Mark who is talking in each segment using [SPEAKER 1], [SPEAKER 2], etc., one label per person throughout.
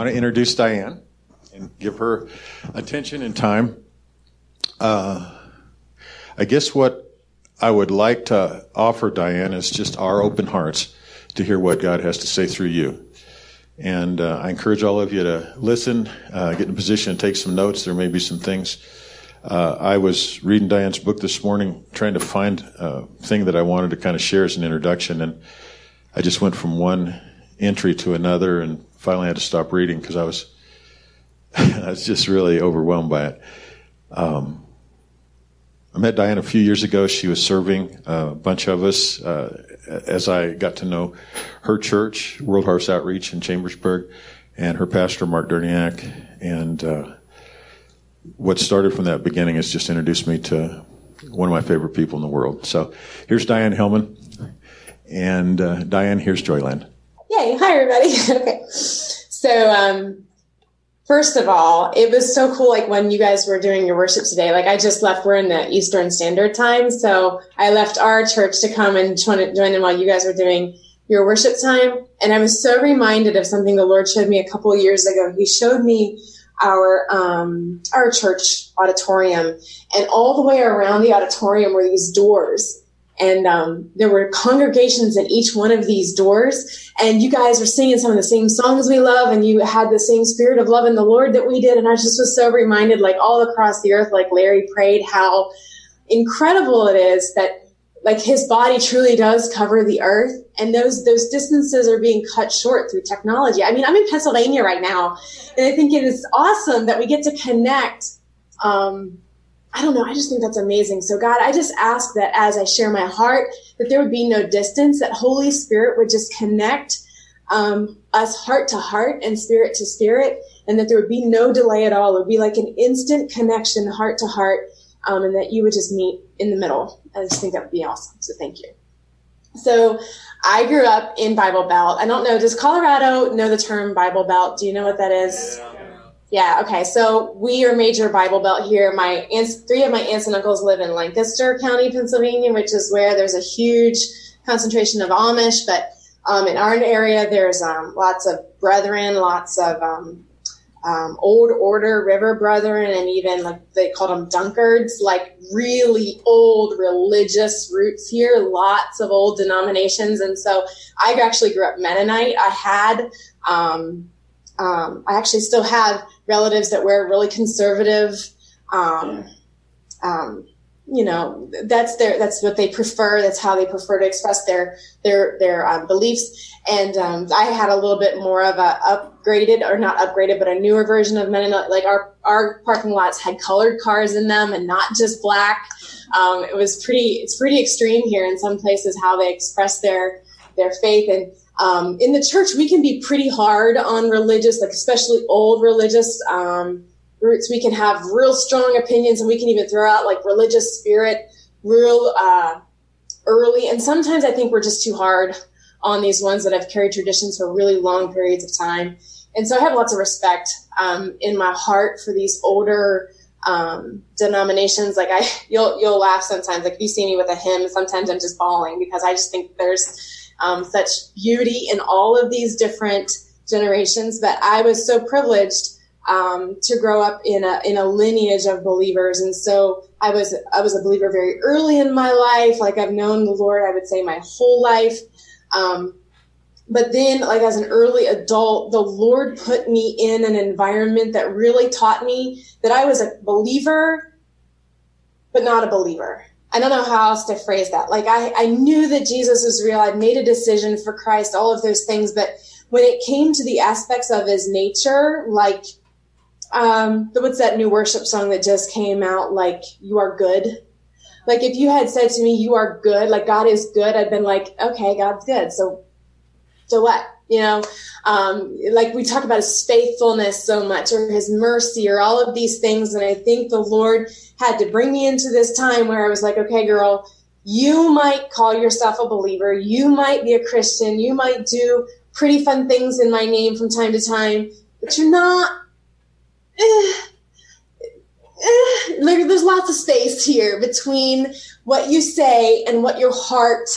[SPEAKER 1] want to introduce Diane and give her attention and time. Uh, I guess what I would like to offer Diane is just our open hearts to hear what God has to say through you. And uh, I encourage all of you to listen, uh, get in a position to take some notes. There may be some things. Uh, I was reading Diane's book this morning, trying to find a thing that I wanted to kind of share as an introduction, and I just went from one entry to another, and finally had to stop reading because I was I was just really overwhelmed by it. Um, I met Diane a few years ago. She was serving a bunch of us uh, as I got to know her church, World Harvest Outreach in Chambersburg, and her pastor, Mark Derniak. And uh, what started from that beginning has just introduced me to one of my favorite people in the world. So here's Diane Helman. And uh, Diane, here's Joyland.
[SPEAKER 2] Yay. Hi, everybody. okay. So, um, First of all, it was so cool. Like when you guys were doing your worship today, like I just left, we're in the Eastern Standard Time. So I left our church to come and join in while you guys were doing your worship time. And I was so reminded of something the Lord showed me a couple years ago. He showed me our, um, our church auditorium and all the way around the auditorium were these doors and um, there were congregations in each one of these doors. And you guys were singing some of the same songs we love and you had the same spirit of love in the lord that we did. And i just was so reminded like all across the earth like larry prayed how incredible it is that like his body truly does cover the earth. And those those distances are being cut short through technology. I mean i'm in pennsylvania right now and i think it is awesome that we get to connect um, I don't know. I just think that's amazing. So God, I just ask that as I share my heart, that there would be no distance, that Holy Spirit would just connect um, us heart to heart and spirit to spirit, and that there would be no delay at all. It would be like an instant connection, heart to heart, um, and that you would just meet in the middle. I just think that would be awesome. So thank you. So I grew up in Bible Belt. I don't know. Does Colorado know the term Bible Belt? Do you know what that is? Yeah. Yeah, okay. So we are major Bible Belt here. My aunts, three of my aunts and uncles live in Lancaster County, Pennsylvania, which is where there's a huge concentration of Amish. But um, in our area, there's um, lots of brethren, lots of um, um, old order river brethren, and even like they called them Dunkards, like really old religious roots here. Lots of old denominations, and so I actually grew up Mennonite. I had. Um, um, I actually still have relatives that wear really conservative. Um, um, you know, that's their that's what they prefer. That's how they prefer to express their their their um, beliefs. And um, I had a little bit more of a upgraded or not upgraded, but a newer version of Mennonite. Like our our parking lots had colored cars in them and not just black. Um, it was pretty. It's pretty extreme here in some places how they express their their faith and um, in the church, we can be pretty hard on religious, like especially old religious um, roots. We can have real strong opinions, and we can even throw out like religious spirit real uh, early. And sometimes I think we're just too hard on these ones that have carried traditions for really long periods of time. And so I have lots of respect um, in my heart for these older um, denominations. Like I, you'll you'll laugh sometimes. Like if you see me with a hymn, sometimes I'm just bawling because I just think there's um, such beauty in all of these different generations. But I was so privileged um, to grow up in a in a lineage of believers, and so I was I was a believer very early in my life. Like I've known the Lord, I would say my whole life. Um, but then, like as an early adult, the Lord put me in an environment that really taught me that I was a believer, but not a believer. I don't know how else to phrase that. Like I, I knew that Jesus was real. I'd made a decision for Christ, all of those things. But when it came to the aspects of his nature, like, um, what's that new worship song that just came out? Like, you are good. Like if you had said to me, you are good, like God is good, I'd been like, okay, God's good. So, so what? You know um, like we talk about his faithfulness so much or his mercy or all of these things. And i think the lord had to bring me into this time where i was like okay girl you might call yourself a believer. You might be a christian. You might do pretty fun things in my name from time to time but you're not eh, eh, there's lots of space here between what you say and what your heart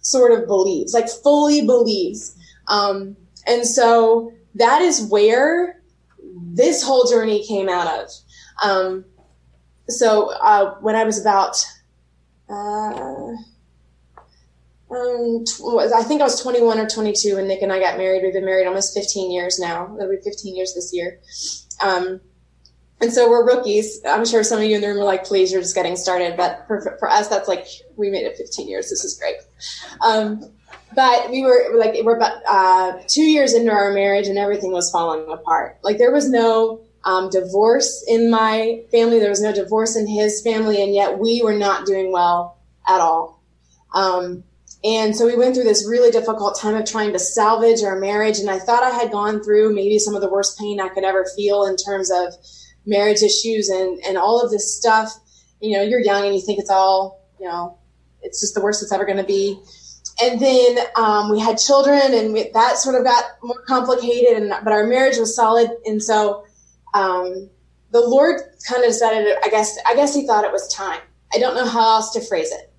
[SPEAKER 2] sort of believes like fully believes um, and so that is where this whole journey came out of. Um, so uh, when I was about, uh, um, tw- I think I was 21 or 22 when Nick and I got married. We've been married almost 15 years now. It'll be 15 years this year. Um, and so we're rookies. I'm sure some of you in the room are like, please, you're just getting started. But for, for us, that's like, we made it 15 years. This is great. Um, but we were like, we're about uh, two years into our marriage and everything was falling apart. Like there was no um, divorce in my family. There was no divorce in his family. And yet we were not doing well at all. Um, and so we went through this really difficult time of trying to salvage our marriage. And I thought I had gone through maybe some of the worst pain I could ever feel in terms of marriage issues and, and all of this stuff. You know, you're young and you think it's all, you know, it's just the worst it's ever going to be. And then um, we had children, and we, that sort of got more complicated. And but our marriage was solid, and so um, the Lord kind of decided. I guess I guess He thought it was time. I don't know how else to phrase it.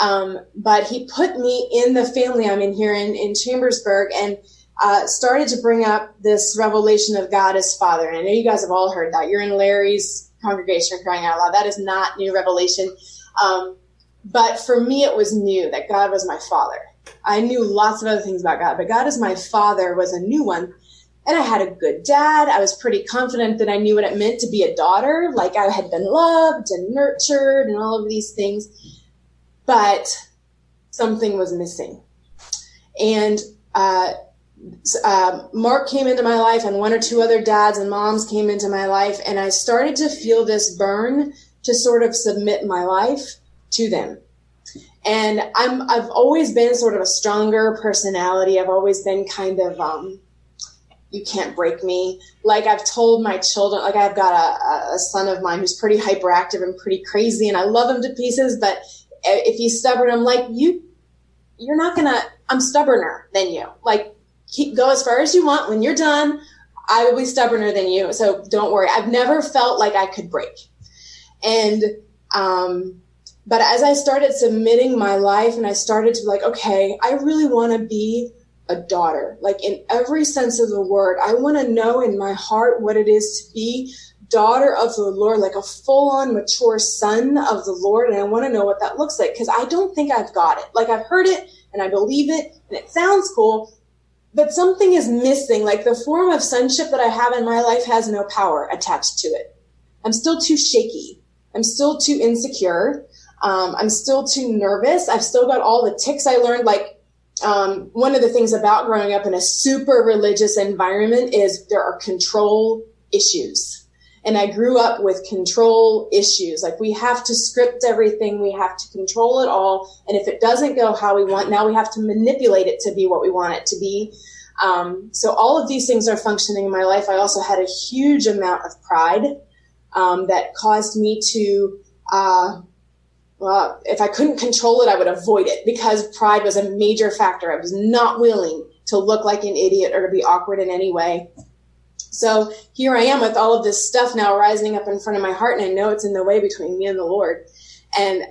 [SPEAKER 2] Um, but he put me in the family I'm in here in, in Chambersburg and uh, started to bring up this revelation of God as Father. And I know you guys have all heard that. You're in Larry's congregation crying out loud. That is not new revelation. Um, but for me, it was new that God was my Father. I knew lots of other things about God, but God as my Father was a new one. And I had a good dad. I was pretty confident that I knew what it meant to be a daughter. Like I had been loved and nurtured and all of these things but something was missing. And uh, uh, Mark came into my life, and one or two other dads and moms came into my life, and I started to feel this burn to sort of submit my life to them. And I'm I've always been sort of a stronger personality. I've always been kind of um, you can't break me. Like I've told my children, like I've got a, a son of mine who's pretty hyperactive and pretty crazy, and I love him to pieces, but if he's stubborn, I'm like, you, you're not gonna, I'm stubborner than you. Like, keep, go as far as you want. When you're done, I will be stubborner than you. So don't worry. I've never felt like I could break. And, um, but as I started submitting my life and I started to be like, okay, I really want to be a daughter, like in every sense of the word. I want to know in my heart what it is to be daughter of the Lord, like a full on mature son of the Lord. And I want to know what that looks like because I don't think I've got it. Like I've heard it and I believe it and it sounds cool, but something is missing. Like the form of sonship that I have in my life has no power attached to it. I'm still too shaky. I'm still too insecure. Um, I'm still too nervous. I've still got all the ticks I learned. Like um, one of the things about growing up in a super religious environment is there are control issues and I grew up with control issues. Like we have to script everything. We have to control it all. And if it doesn't go how we want, now we have to manipulate it to be what we want it to be. Um, so all of these things are functioning in my life. I also had a huge amount of pride um, that caused me to, uh, well, if I couldn't control it, I would avoid it because pride was a major factor. I was not willing to look like an idiot or to be awkward in any way. So here I am with all of this stuff now rising up in front of my heart, and I know it's in the way between me and the Lord. And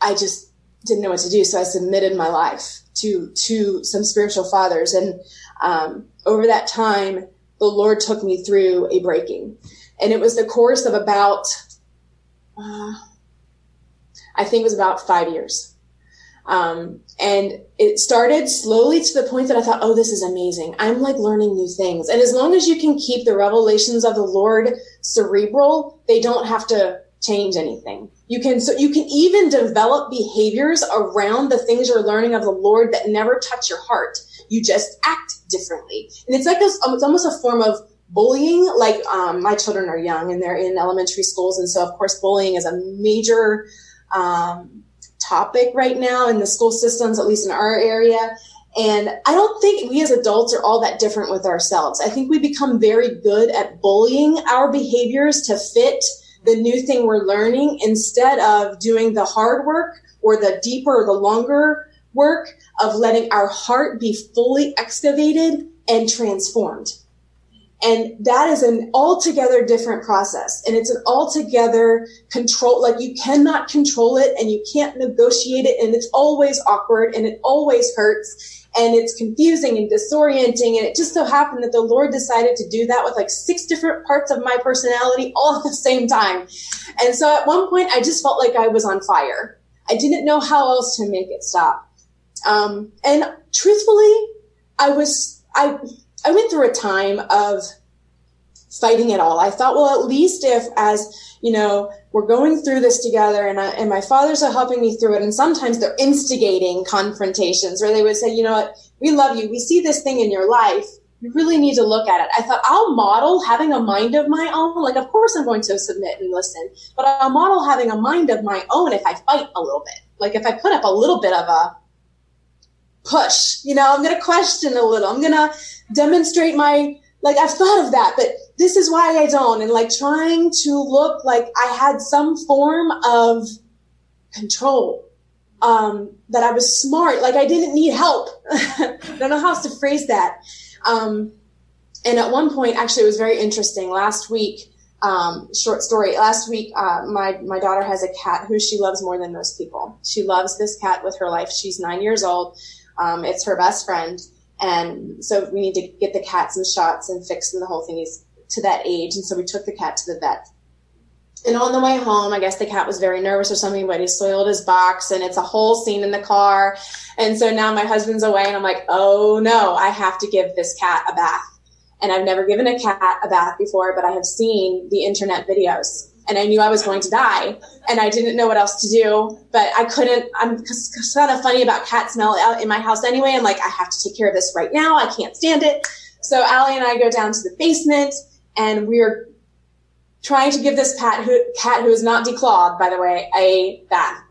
[SPEAKER 2] I just didn't know what to do, so I submitted my life to to some spiritual fathers. And um, over that time, the Lord took me through a breaking, and it was the course of about, uh, I think it was about five years. Um, and it started slowly to the point that I thought, oh, this is amazing. I'm like learning new things. And as long as you can keep the revelations of the Lord cerebral, they don't have to change anything. You can, so you can even develop behaviors around the things you're learning of the Lord that never touch your heart. You just act differently. And it's like this, it's almost a form of bullying. Like, um, my children are young and they're in elementary schools. And so of course bullying is a major, um, topic right now in the school systems, at least in our area. And I don't think we as adults are all that different with ourselves. I think we become very good at bullying our behaviors to fit the new thing we're learning instead of doing the hard work or the deeper or the longer work of letting our heart be fully excavated and transformed. And that is an altogether different process. And it's an altogether control, like you cannot control it and you can't negotiate it. And it's always awkward and it always hurts and it's confusing and disorienting. And it just so happened that the Lord decided to do that with like six different parts of my personality all at the same time. And so at one point, I just felt like I was on fire. I didn't know how else to make it stop. Um, and truthfully, I was, I, I went through a time of fighting it all. I thought, well, at least if as, you know, we're going through this together and, I, and my fathers are helping me through it. And sometimes they're instigating confrontations where they would say, you know what, we love you. We see this thing in your life. You really need to look at it. I thought I'll model having a mind of my own. Like, of course I'm going to submit and listen, but I'll model having a mind of my own if I fight a little bit. Like if I put up a little bit of a push, you know, I'm going to question a little. I'm going to demonstrate my, like I've thought of that, but this is why I don't. And like trying to look like I had some form of control, um, that I was smart, like I didn't need help. I don't know how else to phrase that. Um, and at one point, actually, it was very interesting. Last week, um, short story. Last week, uh, my my daughter has a cat who she loves more than most people. She loves this cat with her life. She's nine years old. Um, it's her best friend, and so we need to get the cat some shots and fix the whole thing. He's to that age, and so we took the cat to the vet. And on the way home, I guess the cat was very nervous or something, but he soiled his box and it's a whole scene in the car. And so now my husband's away and I'm like, oh no, I have to give this cat a bath. And I've never given a cat a bath before, but I have seen the internet videos and I knew I was going to die and I didn't know what else to do, but I couldn't, I'm kind of funny about cat smell out in my house anyway. I'm like, I have to take care of this right now. I can't stand it. So Allie and I go down to the basement and we're trying to give this cat who, cat who is not declawed, by the way, a bath.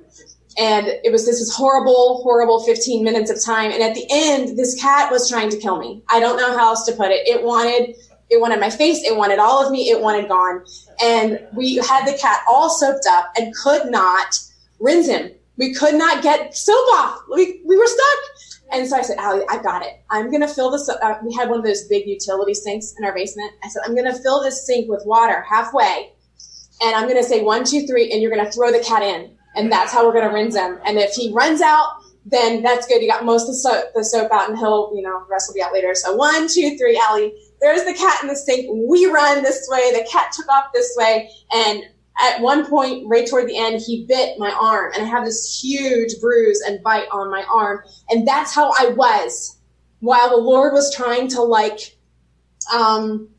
[SPEAKER 2] And it was this horrible, horrible 15 minutes of time. And at the end, this cat was trying to kill me. I don't know how else to put it. It wanted it wanted my face. It wanted all of me. It wanted gone. And we had the cat all soaked up and could not rinse him. We could not get soap off. We, we were stuck. And so I said, Allie, I got it. I'm going to fill this. Uh, we had one of those big utility sinks in our basement. I said, I'm going to fill this sink with water halfway. And I'm going to say one, two, three, and you're going to throw the cat in. And that's how we're going to rinse him. And if he runs out, then that's good. You got most of the soap, the soap out and he'll, you know, the rest will be out later. So one, two, three, Allie, there's the cat in the sink. We run this way. The cat took off this way. And at one point, right toward the end, he bit my arm and I have this huge bruise and bite on my arm. And that's how I was while the Lord was trying to like, um,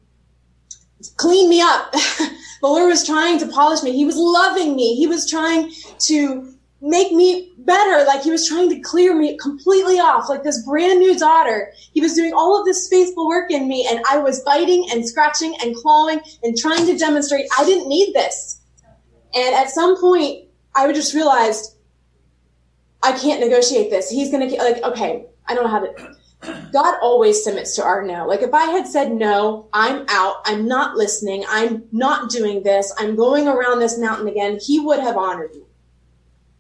[SPEAKER 2] clean me up. the Lord was trying to polish me. He was loving me. He was trying to make me better. Like he was trying to clear me completely off, like this brand new daughter. He was doing all of this faithful work in me and I was biting and scratching and clawing and trying to demonstrate I didn't need this. And at some point I would just realized I can't negotiate this. He's going to like, okay, I don't know how to, God always submits to our no. Like if I had said no, I'm out. I'm not listening. I'm not doing this. I'm going around this mountain again. He would have honored me.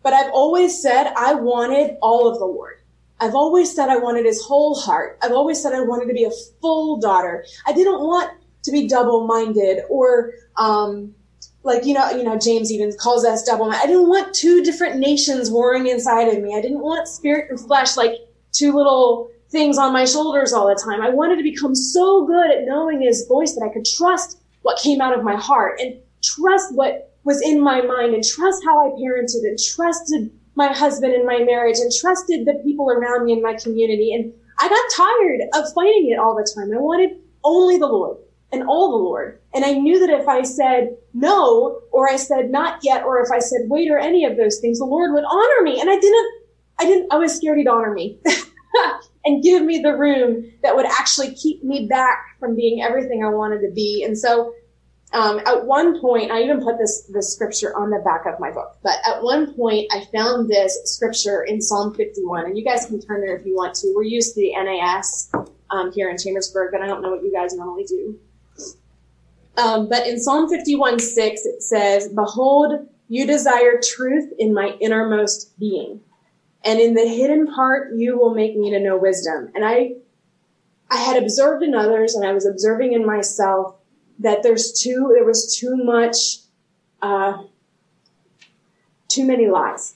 [SPEAKER 2] But I've always said I wanted all of the Lord. I've always said I wanted his whole heart. I've always said I wanted to be a full daughter. I didn't want to be double-minded or, um, like, you know, you know, James even calls us double minded. I didn't want two different nations warring inside of me. I didn't want spirit and flesh like two little things on my shoulders all the time. I wanted to become so good at knowing his voice that I could trust what came out of my heart and trust what was in my mind and trust how I parented and trusted my husband in my marriage and trusted the people around me in my community. And I got tired of fighting it all the time. I wanted only the Lord and all the Lord. And I knew that if I said no, or I said not yet, or if I said wait, or any of those things, the Lord would honor me. And I didn't, I didn't, I was scared he'd honor me and give me the room that would actually keep me back from being everything I wanted to be. And so um, at one point, I even put this this scripture on the back of my book. But at one point, I found this scripture in Psalm 51, and you guys can turn there if you want to. We're used to the NAS um, here in Chambersburg, but I don't know what you guys normally do. Um, but in Psalm 51, 6, it says, "Behold, you desire truth in my innermost being, and in the hidden part, you will make me to know wisdom." And I I had observed in others and I was observing in myself that there's too, there was too much, uh, too many lies,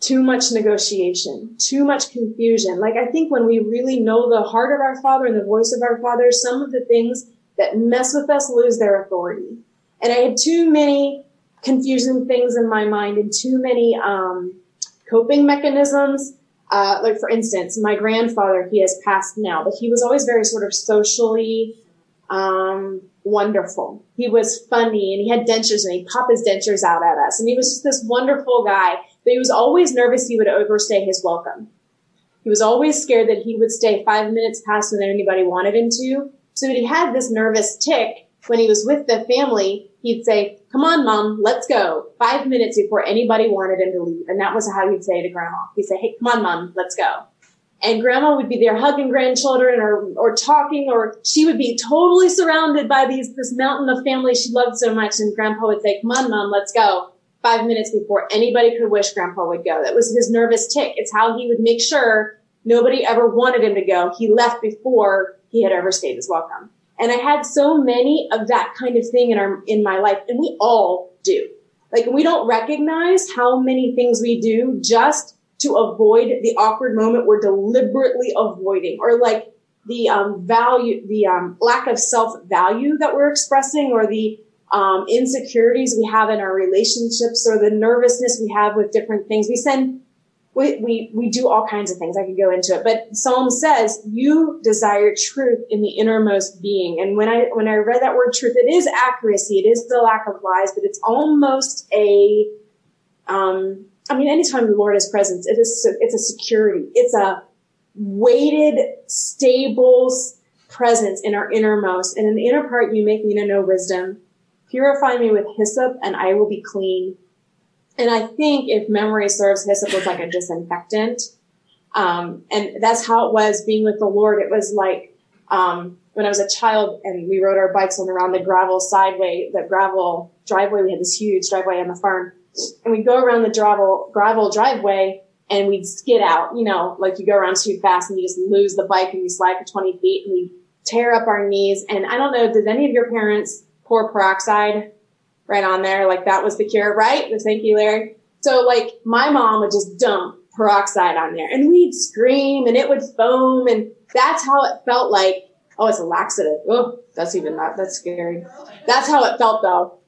[SPEAKER 2] too much negotiation, too much confusion. Like I think when we really know the heart of our Father and the voice of our Father, some of the things that mess with us lose their authority. And I had too many confusing things in my mind and too many um, coping mechanisms. Uh, like for instance, my grandfather, he has passed now, but he was always very sort of socially um, wonderful. He was funny and he had dentures and he'd pop his dentures out at us. And he was just this wonderful guy, but he was always nervous he would overstay his welcome. He was always scared that he would stay five minutes past than anybody wanted him to. So he had this nervous tick when he was with the family. He'd say, come on, mom, let's go. Five minutes before anybody wanted him to leave. And that was how he'd say to grandma. He'd say, hey, come on, mom, let's go. And grandma would be there hugging grandchildren or, or talking, or she would be totally surrounded by these, this mountain of family she loved so much. And grandpa would say, come on, mom, let's go. Five minutes before anybody could wish grandpa would go. That was his nervous tick. It's how he would make sure nobody ever wanted him to go. He left before he had ever stayed his welcome. And I had so many of that kind of thing in our, in my life. And we all do. Like we don't recognize how many things we do just to avoid the awkward moment we're deliberately avoiding or like the um, value, the um, lack of self value that we're expressing or the um, insecurities we have in our relationships or the nervousness we have with different things. We send we, we, we do all kinds of things. I could go into it, but Psalm says you desire truth in the innermost being. And when I, when I read that word truth, it is accuracy. It is the lack of lies, but it's almost a, um, I mean, anytime the Lord is present, it is, it's a security. It's a weighted, stable presence in our innermost. And in the inner part, you make me to know wisdom. Purify me with hyssop and I will be clean. And I think if memory serves, hyssop was like a disinfectant. Um, and that's how it was being with the Lord. It was like, um, when I was a child and we rode our bikes on around the gravel sideway, the gravel driveway, we had this huge driveway on the farm and we'd go around the gravel, gravel driveway and we'd skid out, you know, like you go around too fast and you just lose the bike and you slide for 20 feet and we tear up our knees. And I don't know, did any of your parents pour peroxide right on there. Like that was the cure, right? Thank you, Larry. So like my mom would just dump peroxide on there and we'd scream and it would foam and that's how it felt like, oh, it's a laxative. Oh, that's even not, that's scary. That's how it felt though.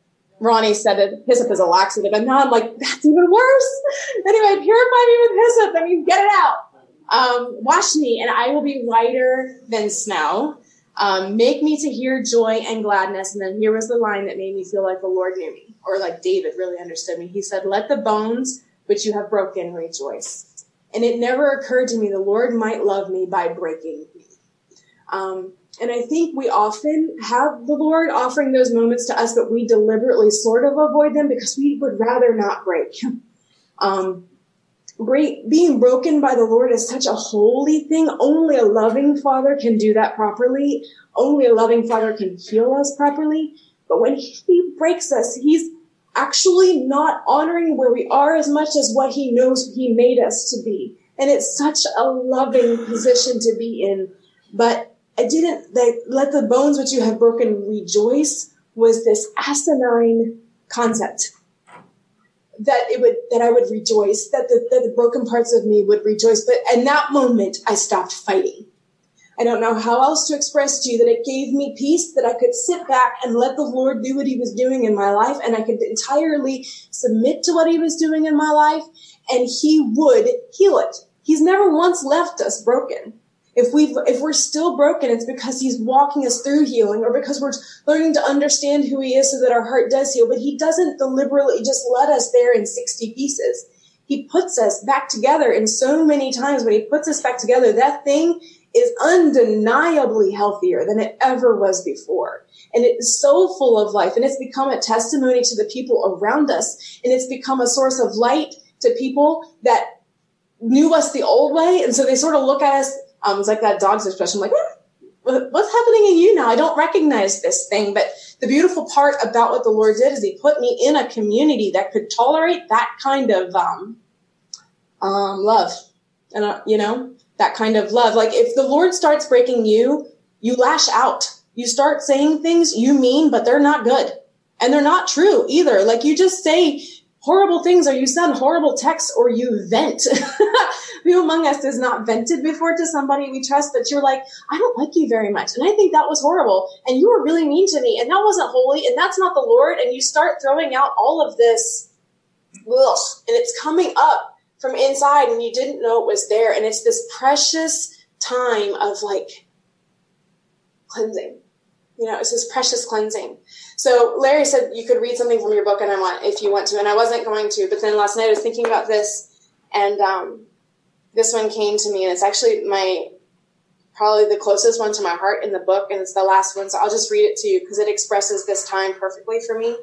[SPEAKER 2] Ronnie said that hyssop is a laxative and now I'm like, that's even worse. Anyway, purify me with hyssop. I mean, get it out. Um, wash me and I will be whiter than snow. Um, make me to hear joy and gladness. And then here was the line that made me feel like the Lord knew me, or like David really understood me. He said, Let the bones which you have broken rejoice. And it never occurred to me the Lord might love me by breaking me. Um, and I think we often have the Lord offering those moments to us, but we deliberately sort of avoid them because we would rather not break. um, break, being broken by the Lord is such a holy thing. Only a loving father can do that properly. Only a loving father can heal us properly. But when he breaks us, he's actually not honoring where we are as much as what he knows he made us to be. And it's such a loving position to be in. But I didn't, they, let the bones which you have broken rejoice was this asinine concept that it would that I would rejoice, that the, that the broken parts of me would rejoice. But in that moment, I stopped fighting. I don't know how else to express to you that it gave me peace, that I could sit back and let the Lord do what he was doing in my life, and I could entirely submit to what he was doing in my life, and he would heal it. He's never once left us broken. If we if we're still broken, it's because he's walking us through healing or because we're learning to understand who he is so that our heart does heal. But he doesn't deliberately just let us there in 60 pieces. He puts us back together and so many times when he puts us back together, that thing is undeniably healthier than it ever was before. And it is so full of life and it's become a testimony to the people around us. And it's become a source of light to people that knew us the old way. And so they sort of look at us um, it's like that dog's expression, like, what's happening in you now? I don't recognize this thing. But the beautiful part about what the Lord did is He put me in a community that could tolerate that kind of um, um, love, and uh, you know that kind of love. Like if the Lord starts breaking you, you lash out. You start saying things you mean, but they're not good. And they're not true either. Like you just say horrible things or you send horrible texts or you vent. Who among us has not vented before to somebody we trust, that you're like, I don't like you very much. And I think that was horrible. And you were really mean to me. And that wasn't holy. And that's not the Lord. And you start throwing out all of this, ugh, and it's coming up from inside and you didn't know it was there. And it's this precious time of like cleansing. You know, it's this precious cleansing. So Larry said you could read something from your book, and I want if you want to, and I wasn't going to, but then last night I was thinking about this, and um, this one came to me, and it's actually my probably the closest one to my heart in the book, and it's the last one, so I'll just read it to you because it expresses this time perfectly for me.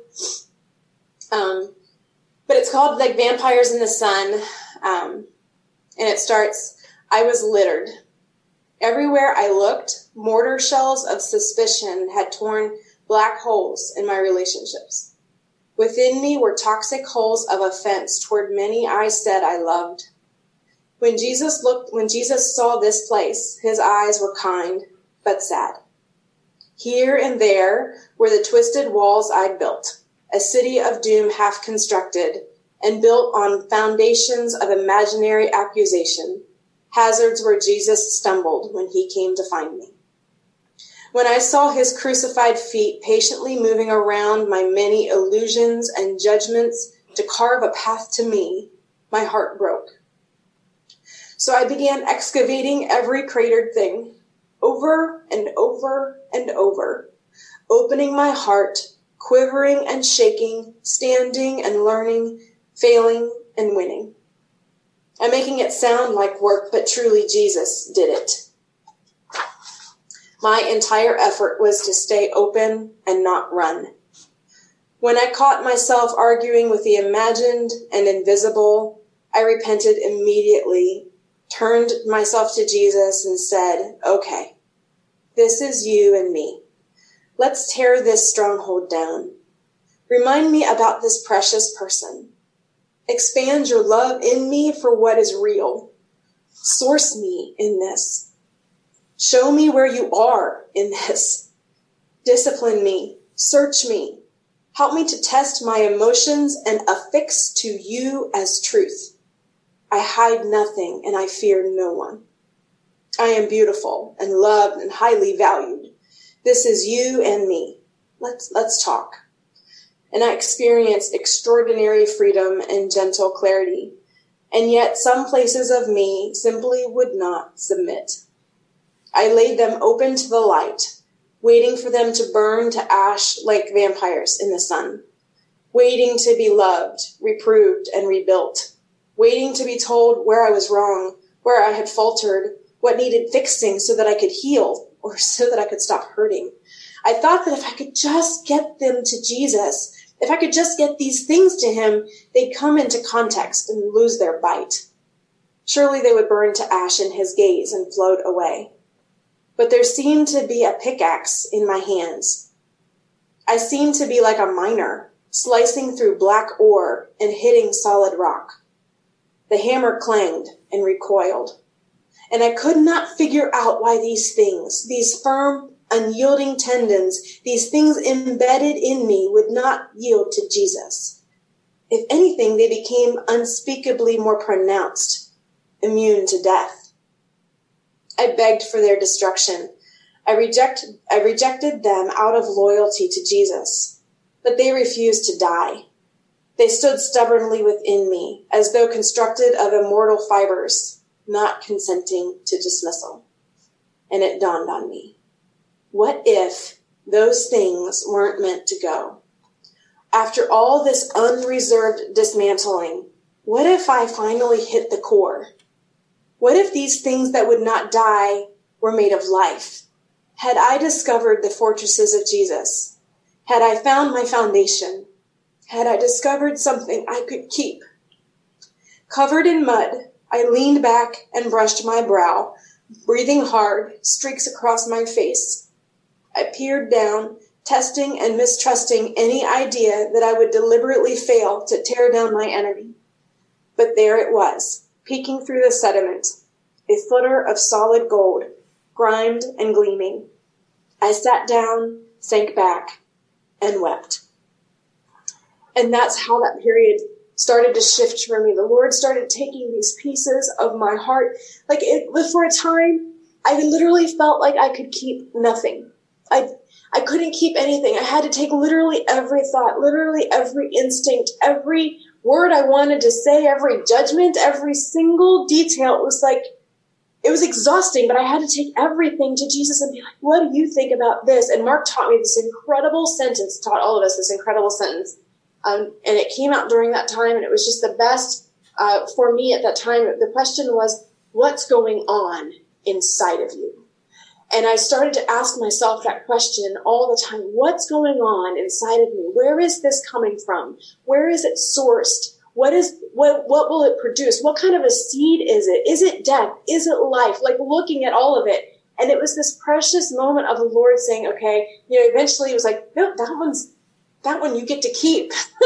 [SPEAKER 2] Um, but it's called like Vampires in the Sun, um, and it starts. I was littered. Everywhere I looked, mortar shells of suspicion had torn black holes in my relationships. Within me were toxic holes of offense toward many I said I loved. When Jesus looked, when Jesus saw this place, his eyes were kind, but sad. Here and there were the twisted walls I'd built, a city of doom half constructed and built on foundations of imaginary accusation hazards where Jesus stumbled when he came to find me. When I saw his crucified feet patiently moving around my many illusions and judgments to carve a path to me, my heart broke. So I began excavating every cratered thing over and over and over, opening my heart, quivering and shaking, standing and learning, failing and winning. I'm making it sound like work, but truly Jesus did it. My entire effort was to stay open and not run. When I caught myself arguing with the imagined and invisible, I repented immediately, turned myself to Jesus and said, okay, this is you and me. Let's tear this stronghold down. Remind me about this precious person. Expand your love in me for what is real. Source me in this. Show me where you are in this. Discipline me. Search me. Help me to test my emotions and affix to you as truth. I hide nothing and I fear no one. I am beautiful and loved and highly valued. This is you and me. Let's, let's talk and I experienced extraordinary freedom and gentle clarity. And yet some places of me simply would not submit. I laid them open to the light, waiting for them to burn to ash like vampires in the sun, waiting to be loved, reproved, and rebuilt, waiting to be told where I was wrong, where I had faltered, what needed fixing so that I could heal or so that I could stop hurting. I thought that if I could just get them to Jesus, if I could just get these things to him, they'd come into context and lose their bite. Surely they would burn to ash in his gaze and float away. But there seemed to be a pickaxe in my hands. I seemed to be like a miner, slicing through black ore and hitting solid rock. The hammer clanged and recoiled. And I could not figure out why these things, these firm, unyielding tendons, these things embedded in me would not yield to Jesus. If anything, they became unspeakably more pronounced, immune to death. I begged for their destruction. I, reject, I rejected them out of loyalty to Jesus, but they refused to die. They stood stubbornly within me, as though constructed of immortal fibers, not consenting to dismissal. And it dawned on me. What if those things weren't meant to go? After all this unreserved dismantling, what if I finally hit the core? What if these things that would not die were made of life? Had I discovered the fortresses of Jesus? Had I found my foundation? Had I discovered something I could keep? Covered in mud, I leaned back and brushed my brow, breathing hard, streaks across my face. I peered down, testing and mistrusting any idea that I would deliberately fail to tear down my enemy. But there it was, peeking through the sediment, a footer of solid gold, grimed and gleaming, I sat down, sank back, and wept. And that's how that period started to shift for me. The Lord started taking these pieces of my heart. Like it, for a time, I literally felt like I could keep nothing. I, I couldn't keep anything. I had to take literally every thought, literally every instinct, every word I wanted to say, every judgment, every single detail. It was like, it was exhausting, but I had to take everything to Jesus and be like, what do you think about this? And Mark taught me this incredible sentence, taught all of us this incredible sentence. Um, and it came out during that time and it was just the best, uh, for me at that time. The question was, what's going on inside of you? And I started to ask myself that question all the time. What's going on inside of me? Where is this coming from? Where is it sourced? What is, what, what will it produce? What kind of a seed is it? Is it death? Is it life? Like looking at all of it. And it was this precious moment of the Lord saying, okay, you know, eventually it was like, no, that one's, that one you get to keep.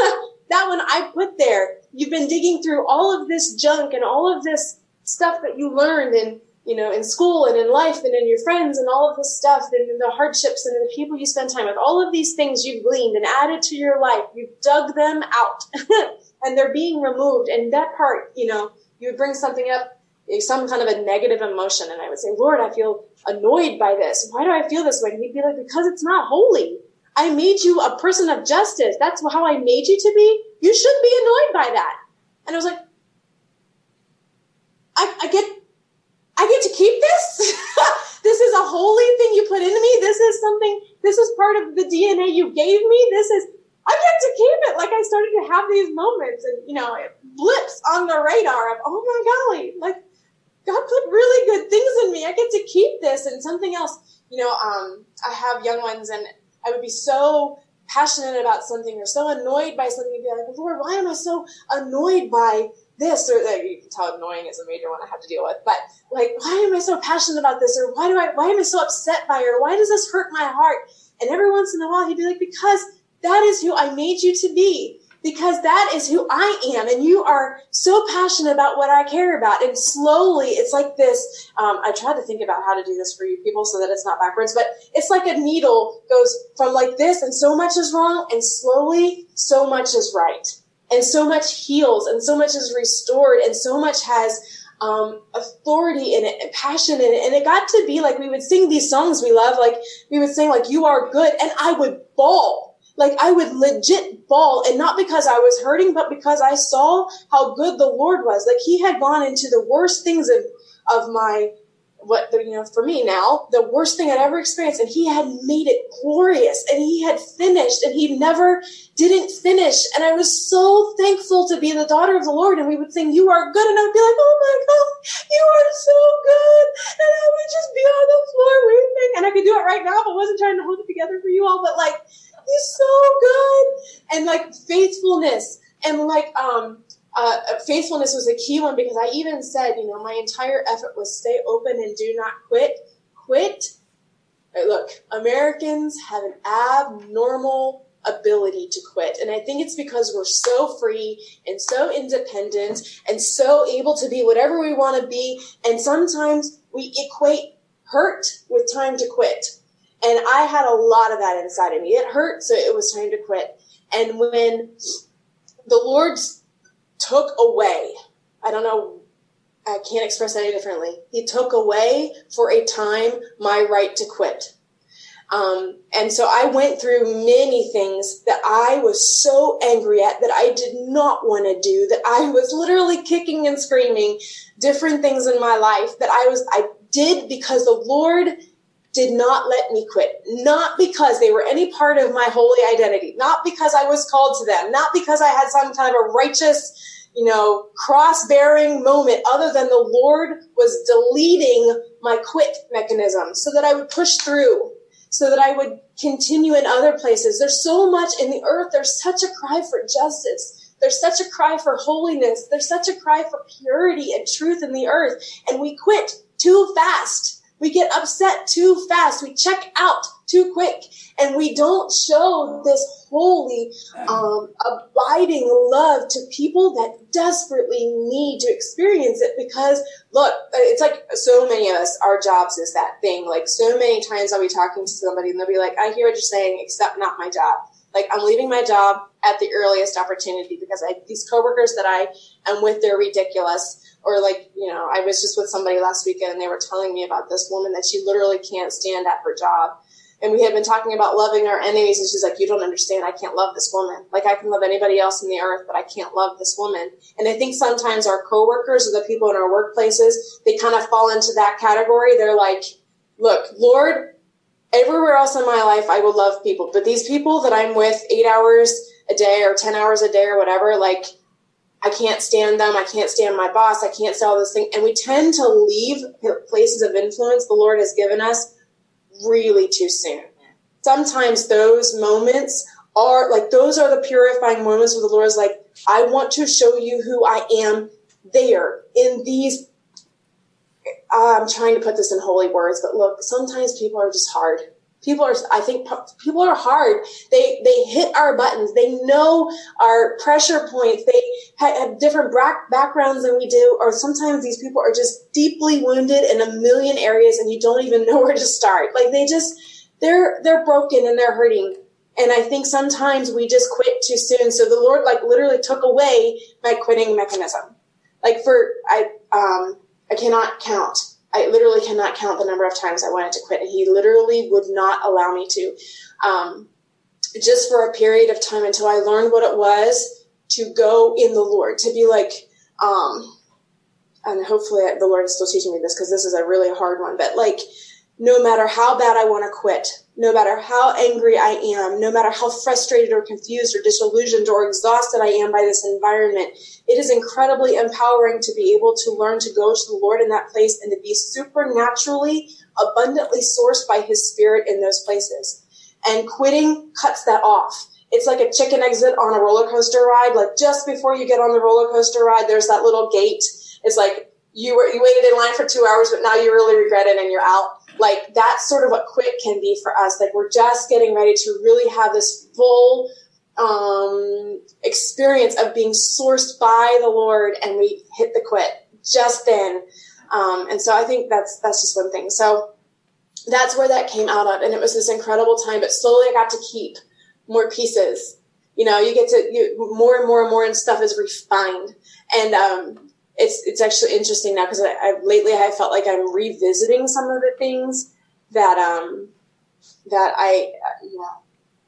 [SPEAKER 2] that one I put there. You've been digging through all of this junk and all of this stuff that you learned and you know, in school and in life and in your friends and all of this stuff and the hardships and the people you spend time with, all of these things you've gleaned and added to your life, you've dug them out and they're being removed. And that part, you know, you would bring something up, eh, some kind of a negative emotion. And I would say, Lord, I feel annoyed by this. Why do I feel this way? And he'd be like, because it's not holy. I made you a person of justice. That's how I made you to be. You shouldn't be annoyed by that. And I was like, I, I get I get to keep this. this is a holy thing you put into me. This is something, this is part of the DNA you gave me. This is, I get to keep it. Like I started to have these moments and, you know, it blips on the radar of, oh my golly, like God put really good things in me. I get to keep this and something else. You know, um, I have young ones and I would be so passionate about something or so annoyed by something and be like, Lord, why am I so annoyed by this or that. you can tell annoying is a major one I have to deal with. But like, why am I so passionate about this? Or why do I, why am I so upset by? Or why does this hurt my heart? And every once in a while he'd be like, because that is who I made you to be. Because that is who I am. And you are so passionate about what I care about. And slowly it's like this. Um, I tried to think about how to do this for you people so that it's not backwards, but it's like a needle goes from like this and so much is wrong and slowly so much is right and so much heals and so much is restored and so much has um, authority in it and passion in it. And it got to be like we would sing these songs we love, like we would sing like "You Are Good," and I would bawl, like I would legit bawl, and not because I was hurting, but because I saw how good the Lord was. Like He had gone into the worst things of of my what you know for me now the worst thing i'd ever experienced and he had made it glorious and he had finished and he never didn't finish. And i was so thankful to be the daughter of the lord and we would sing you are good and i'd be like oh my god you are so good and i would just be on the floor weeping. And i could do it right now if i wasn't trying to hold it together for you all but like he's so good and like faithfulness and like um uh, faithfulness was a key one because I even said, you know, my entire effort was stay open and do not quit. Quit. Right, look, Americans have an abnormal ability to quit. And I think it's because we're so free and so independent and so able to be whatever we want to be. And sometimes we equate hurt with time to quit. And I had a lot of that inside of me. It hurt, so it was time to quit. And when the Lord's took away, I don't know, I can't express any differently. He took away for a time my right to quit. Um, and so I went through many things that I was so angry at that I did not want to do, that I was literally kicking and screaming different things in my life that I was, I did because the Lord did not let me quit. Not because they were any part of my holy identity, not because I was called to them, not because I had some kind of a righteous you know, cross bearing moment other than the Lord was deleting my quit mechanism so that I would push through, so that I would continue in other places. There's so much in the earth. There's such a cry for justice. There's such a cry for holiness. There's such a cry for purity and truth in the earth. And we quit too fast. We get upset too fast. We check out too quick. And we don't show this holy, um, abiding love to people that desperately need to experience it because look, it's like so many of us, our jobs is that thing. Like so many times I'll be talking to somebody and they'll be like, I hear what you're saying, except not my job. Like I'm leaving my job at the earliest opportunity because I, these coworkers that I am with, they're ridiculous. Or like, you know, I was just with somebody last weekend and they were telling me about this woman that she literally can't stand at her job and we had been talking about loving our enemies and she's like you don't understand i can't love this woman like i can love anybody else in the earth but i can't love this woman and i think sometimes our coworkers or the people in our workplaces they kind of fall into that category they're like look lord everywhere else in my life i will love people but these people that i'm with eight hours a day or 10 hours a day or whatever like I can't stand them. I can't stand my boss. I can't sell this thing. And we tend to leave places of influence the Lord has given us really too soon. Sometimes those moments are like, those are the purifying moments where the Lord is like, I want to show you who I am there in these. I'm trying to put this in holy words, but look, sometimes people are just hard. People are, I think people are hard. They, they hit our buttons. They know our pressure points. They have different backgrounds than we do. Or sometimes these people are just deeply wounded in a million areas and you don't even know where to start. Like they just, they're, they're broken and they're hurting. And I think sometimes we just quit too soon. So the Lord like literally took away my quitting mechanism. Like for, I, um, I cannot count I literally cannot count the number of times I wanted to quit, and he literally would not allow me to. Um, just for a period of time until I learned what it was to go in the Lord, to be like, um, and hopefully the Lord is still teaching me this because this is a really hard one, but like, no matter how bad I want to quit, no matter how angry I am, no matter how frustrated or confused or disillusioned or exhausted I am by this environment, it is incredibly empowering to be able to learn to go to the Lord in that place and to be supernaturally, abundantly sourced by His Spirit in those places. And quitting cuts that off. It's like a chicken exit on a roller coaster ride. Like just before you get on the roller coaster ride, there's that little gate. It's like you were you waited in line for two hours, but now you really regret it and you're out like that's sort of what quit can be for us. Like we're just getting ready to really have this full um, experience of being sourced by the Lord, and we hit the quit just then. Um, and so I think that's that's just one thing. So that's where that came out of, and it was this incredible time. But slowly, I got to keep more pieces. You know, you get to you, more and more and more, and stuff is refined. And um, it's it's actually interesting now because I, I lately I felt like I'm revisiting some of the things that um that I you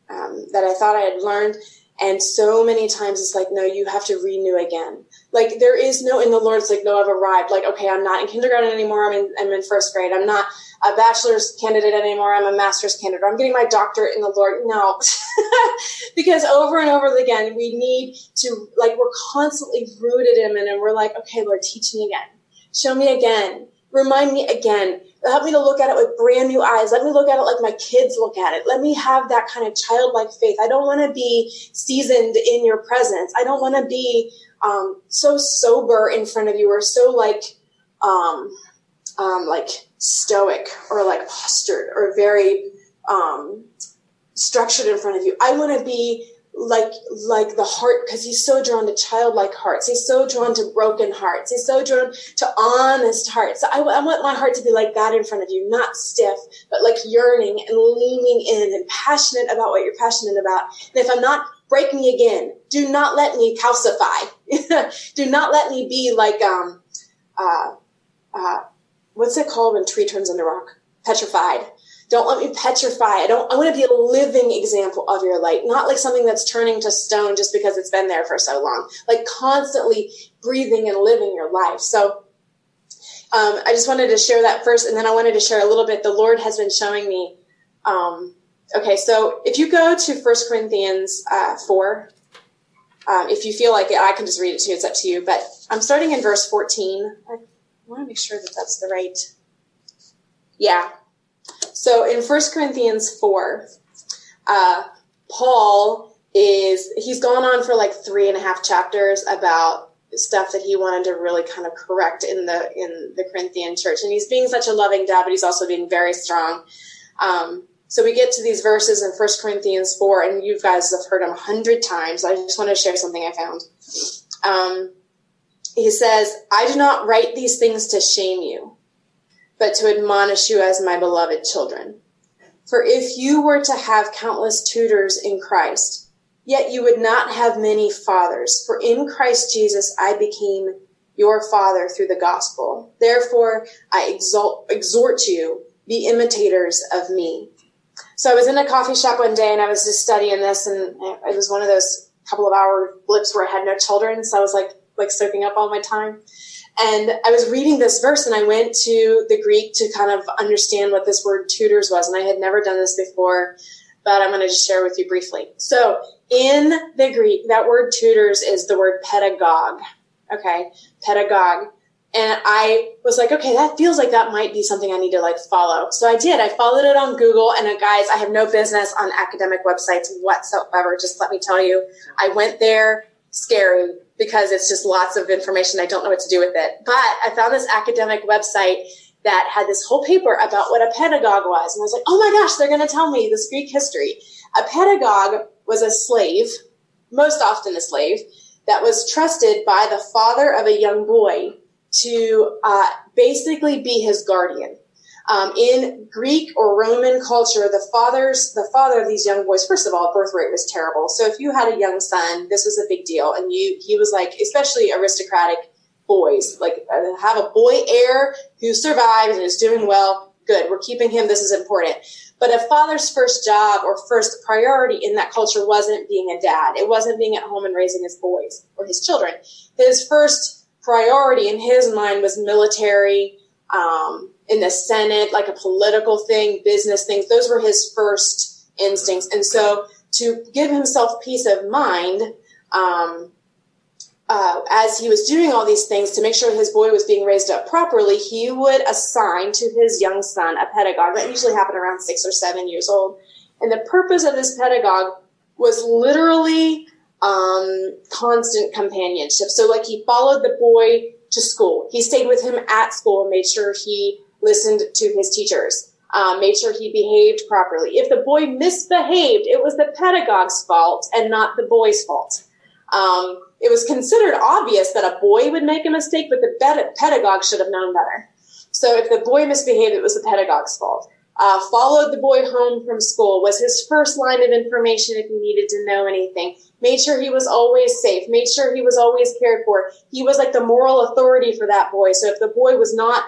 [SPEAKER 2] um, that I thought I had learned, and so many times it's like no, you have to renew again. Like there is no in the Lord. It's like no, I've arrived. Like okay, I'm not in kindergarten anymore. I'm in I'm in first grade. I'm not a bachelor's candidate anymore. I'm a master's candidate. I'm getting my doctorate in the Lord. No, because over and over again, we need to, like, we're constantly rooted in Him and we're like, okay, Lord, teach me again. Show me again. Remind me again. Help me to look at it with brand new eyes. Let me look at it like my kids look at it. Let me have that kind of childlike faith. I don't want to be seasoned in your presence. I don't want to be um, so sober in front of you or so like, um, um, like stoic or like postured or very um, structured in front of you. I want to be like like the heart because he's so drawn to childlike hearts. He's so drawn to broken hearts. He's so drawn to honest hearts. So I, I want my heart to be like that in front of you, not stiff, but like yearning and leaning in and passionate about what you're passionate about. And if I'm not, break me again. Do not let me calcify. Do not let me be like um uh uh what's it called when tree turns into rock? Petrified. Don't let me petrify. I don't, I want to be a living example of your light, not like something that's turning to stone just because it's been there for so long. Like constantly breathing and living your life. So, um, I just wanted to share that first, and then I wanted to share a little bit. The Lord has been showing me. Um, okay, so if you go to First Corinthians uh, four, um, if you feel like it, I can just read it to you. It's up to you. But I'm starting in verse 14. I want to make sure that that's the right. Yeah. So in 1 Corinthians 4, uh, Paul is, he's gone on for like three and a half chapters about stuff that he wanted to really kind of correct in the, in the Corinthian church. And he's being such a loving dad, but he's also being very strong. Um, So we get to these verses in 1 Corinthians 4, and you guys have heard them a hundred times. I just want to share something I found. Um, he says, I do not write these things to shame you, but to admonish you as my beloved children. For if you were to have countless tutors in Christ, yet you would not have many fathers. For in Christ Jesus I became your father through the gospel. Therefore I exalt, exhort you, be imitators of me. So I was in a coffee shop one day and I was just studying this and it was one of those couple of hour blips where I had no children. So I was like, like soaking up all my time. And I was reading this verse and I went to the Greek to kind of understand what this word tutors was. And I had never done this before, but I'm going to just share with you briefly. So in the Greek, that word tutors is the word pedagogue. Okay. Pedagogue. And I was like, okay, that feels like that might be something I need to like follow. So I did. I followed it on Google and uh, guys, I have no business on academic websites whatsoever. Just let me tell you, I went there scary because it's just lots of information. I don't know what to do with it. But I found this academic website that had this whole paper about what a pedagogue was. And I was like, oh my gosh, they're going to tell me this Greek history. A pedagogue was a slave, most often a slave, that was trusted by the father of a young boy to uh, basically be his guardian. Um, in Greek or Roman culture, the fathers, the father of these young boys, first of all, birth rate was terrible. So if you had a young son, this was a big deal. And you, he was like, especially aristocratic boys, like uh, have a boy heir who survives and is doing well. Good. We're keeping him. This is important. But a father's first job or first priority in that culture wasn't being a dad. It wasn't being at home and raising his boys or his children. His first priority in his mind was military, um, in the Senate, like a political thing, business things. Those were his first instincts. And so to give himself peace of mind, um, uh, as he was doing all these things to make sure his boy was being raised up properly, he would assign to his young son a pedagogue. That usually happened around six or seven years old. And the purpose of this pedagogue was literally um, constant companionship. So, like, he followed the boy to school. He stayed with him at school and made sure he listened to his teachers, um, made sure he behaved properly. If the boy misbehaved, it was the pedagogue's fault and not the boy's fault. Um, it was considered obvious that a boy would make a mistake, but the pedagogue should have known better. So if the boy misbehaved, it was the pedagogue's fault. Uh, followed the boy home from school was his first line of information if he needed to know anything. Made sure he was always safe. Made sure he was always cared for. He was like the moral authority for that boy. So if the boy was not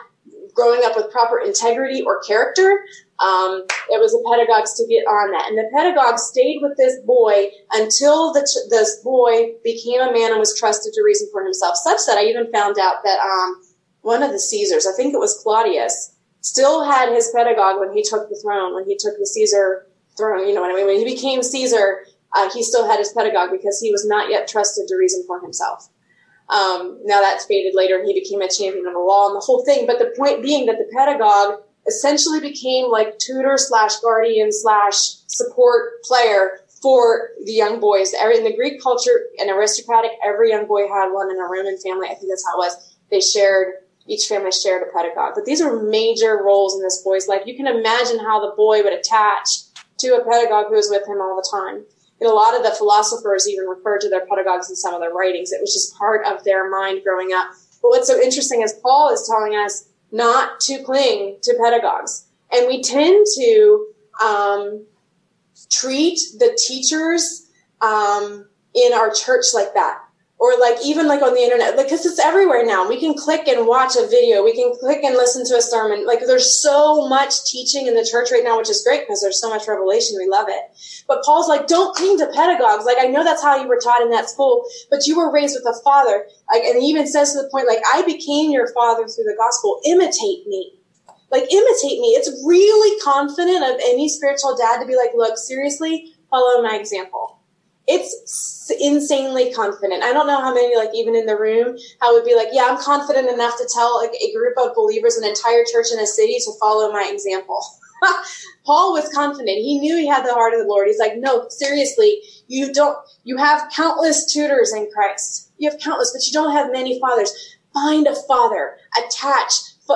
[SPEAKER 2] growing up with proper integrity or character, um, it was the pedagogues to get on that. And the pedagogue stayed with this boy until the this boy became a man and was trusted to reason for himself. Such that I even found out that um, one of the Caesars, I think it was Claudius, still had his pedagogue when he took the throne, when he took the Caesar throne. You know what I mean? When he became Caesar, uh, he still had his pedagogue because he was not yet trusted to reason for himself. Um, now that's faded later and he became a champion of the law and the whole thing. But the point being that the pedagogue essentially became like tutor slash guardian slash support player for the young boys. In the Greek culture and aristocratic, every young boy had one in a Roman family. I think that's how it was. They shared, each family shared a pedagogue. But these are major roles in this boy's life. You can imagine how the boy would attach to a pedagogue who was with him all the time. And a lot of the philosophers even referred to their pedagogues in some of their writings. It was just part of their mind growing up. But what's so interesting is Paul is telling us not to cling to pedagogues. And we tend to um, treat the teachers um, in our church like that or like even like on the internet because it's everywhere now we can click and watch a video we can click and listen to a sermon like there's so much teaching in the church right now which is great because there's so much revelation we love it. But paul's like don't cling to pedagogues. Like i know that's how you were taught in that school but you were raised with a father like and he even says to the point like i became your father through the gospel. Imitate me. Like imitate me. It's really confident of any spiritual dad to be like look seriously follow my example it's insanely confident. I don't know how many, like even in the room, how would be like, yeah, I'm confident enough to tell like a group of believers, an entire church in a city to follow my example. Paul was confident. He knew he had the heart of the Lord. He's like, no, seriously, you don't, you have countless tutors in Christ. You have countless, but you don't have many fathers. Find a father, attach,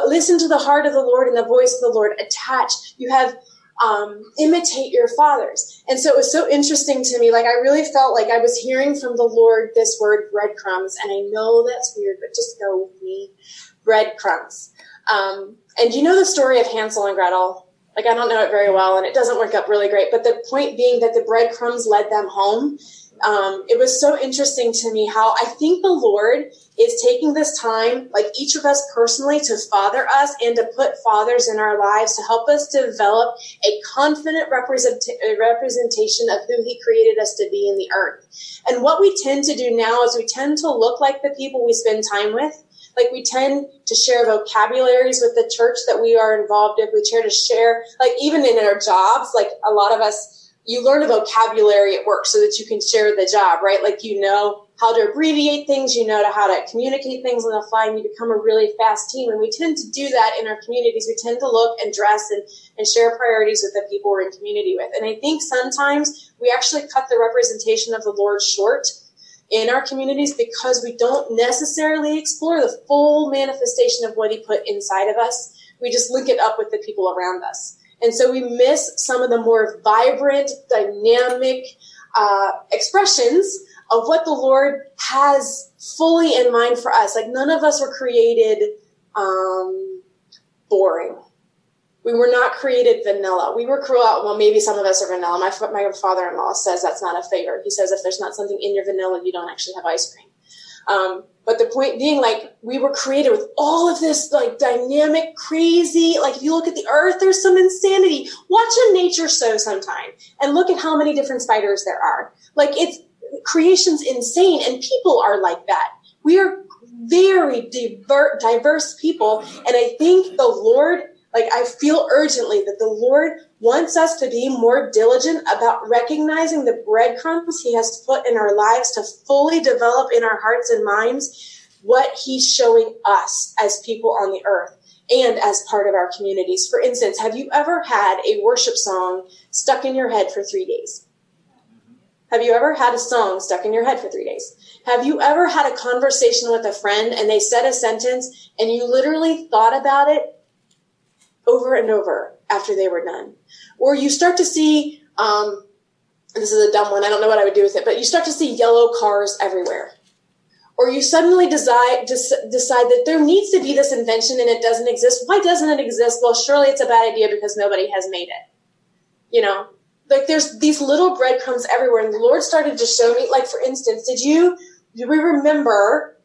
[SPEAKER 2] listen to the heart of the Lord and the voice of the Lord, attach. You have um, imitate your fathers. And so it was so interesting to me. Like I really felt like I was hearing from the Lord this word breadcrumbs. And I know that's weird, but just go with me. Breadcrumbs. Um, and you know the story of Hansel and Gretel? Like I don't know it very well and it doesn't work up really great. But the point being that the breadcrumbs led them home um, it was so interesting to me how I think the Lord is taking this time, like each of us personally, to father us and to put fathers in our lives to help us develop a confident represent- representation of who He created us to be in the earth. And what we tend to do now is we tend to look like the people we spend time with. Like we tend to share vocabularies with the church that we are involved in. We tend to share, like even in our jobs, like a lot of us you learn a vocabulary at work so that you can share the job, right? Like you know how to abbreviate things, you know how to communicate things on the fly, and you become a really fast team. And we tend to do that in our communities. We tend to look and dress and, and share priorities with the people we're in community with. And I think sometimes we actually cut the representation of the Lord short in our communities because we don't necessarily explore the full manifestation of what He put inside of us. We just link it up with the people around us. And so we miss some of the more vibrant, dynamic uh, expressions of what the Lord has fully in mind for us. Like none of us were created um, boring. We were not created vanilla. We were cruel. Well, maybe some of us are vanilla. My, my father-in-law says that's not a favor. He says if there's not something in your vanilla, you don't actually have ice cream. Um, but the point being, like, we were created with all of this, like, dynamic, crazy, like, if you look at the earth, there's some insanity. Watch a nature show sometime and look at how many different spiders there are. Like, it's, creation's insane and people are like that. We are very diver- diverse people. And I think the Lord like, I feel urgently that the Lord wants us to be more diligent about recognizing the breadcrumbs He has put in our lives to fully develop in our hearts and minds what He's showing us as people on the earth and as part of our communities. For instance, have you ever had a worship song stuck in your head for three days? Have you ever had a song stuck in your head for three days? Have you ever had a conversation with a friend and they said a sentence and you literally thought about it over and over after they were done. Or you start to see, um, this is a dumb one, I don't know what I would do with it, but you start to see yellow cars everywhere. Or you suddenly decide, decide that there needs to be this invention and it doesn't exist. Why doesn't it exist? Well, surely it's a bad idea because nobody has made it. You know, like there's these little breadcrumbs everywhere. And the Lord started to show me, like, for instance, did you, do we remember,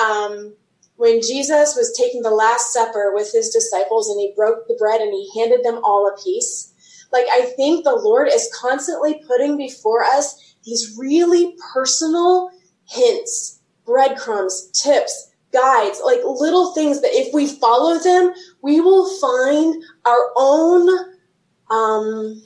[SPEAKER 2] um, when Jesus was taking the Last Supper with his disciples and he broke the bread and he handed them all a piece. Like, I think the Lord is constantly putting before us these really personal hints, breadcrumbs, tips, guides, like little things that if we follow them, we will find our own, um,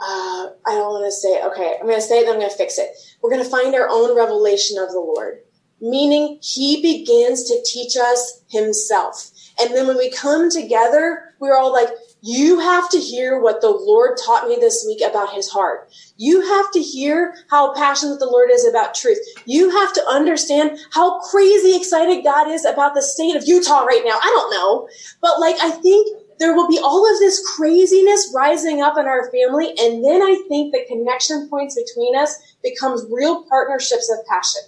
[SPEAKER 2] uh, I don't want to say, okay, I'm going to say it, then I'm going to fix it. We're going to find our own revelation of the Lord meaning he begins to teach us himself. And then when we come together, we're all like, you have to hear what the Lord taught me this week about his heart. You have to hear how passionate the Lord is about truth. You have to understand how crazy excited God is about the state of Utah right now. I don't know. But like, I think there will be all of this craziness rising up in our family. And then I think the connection points between us becomes real partnerships of passion.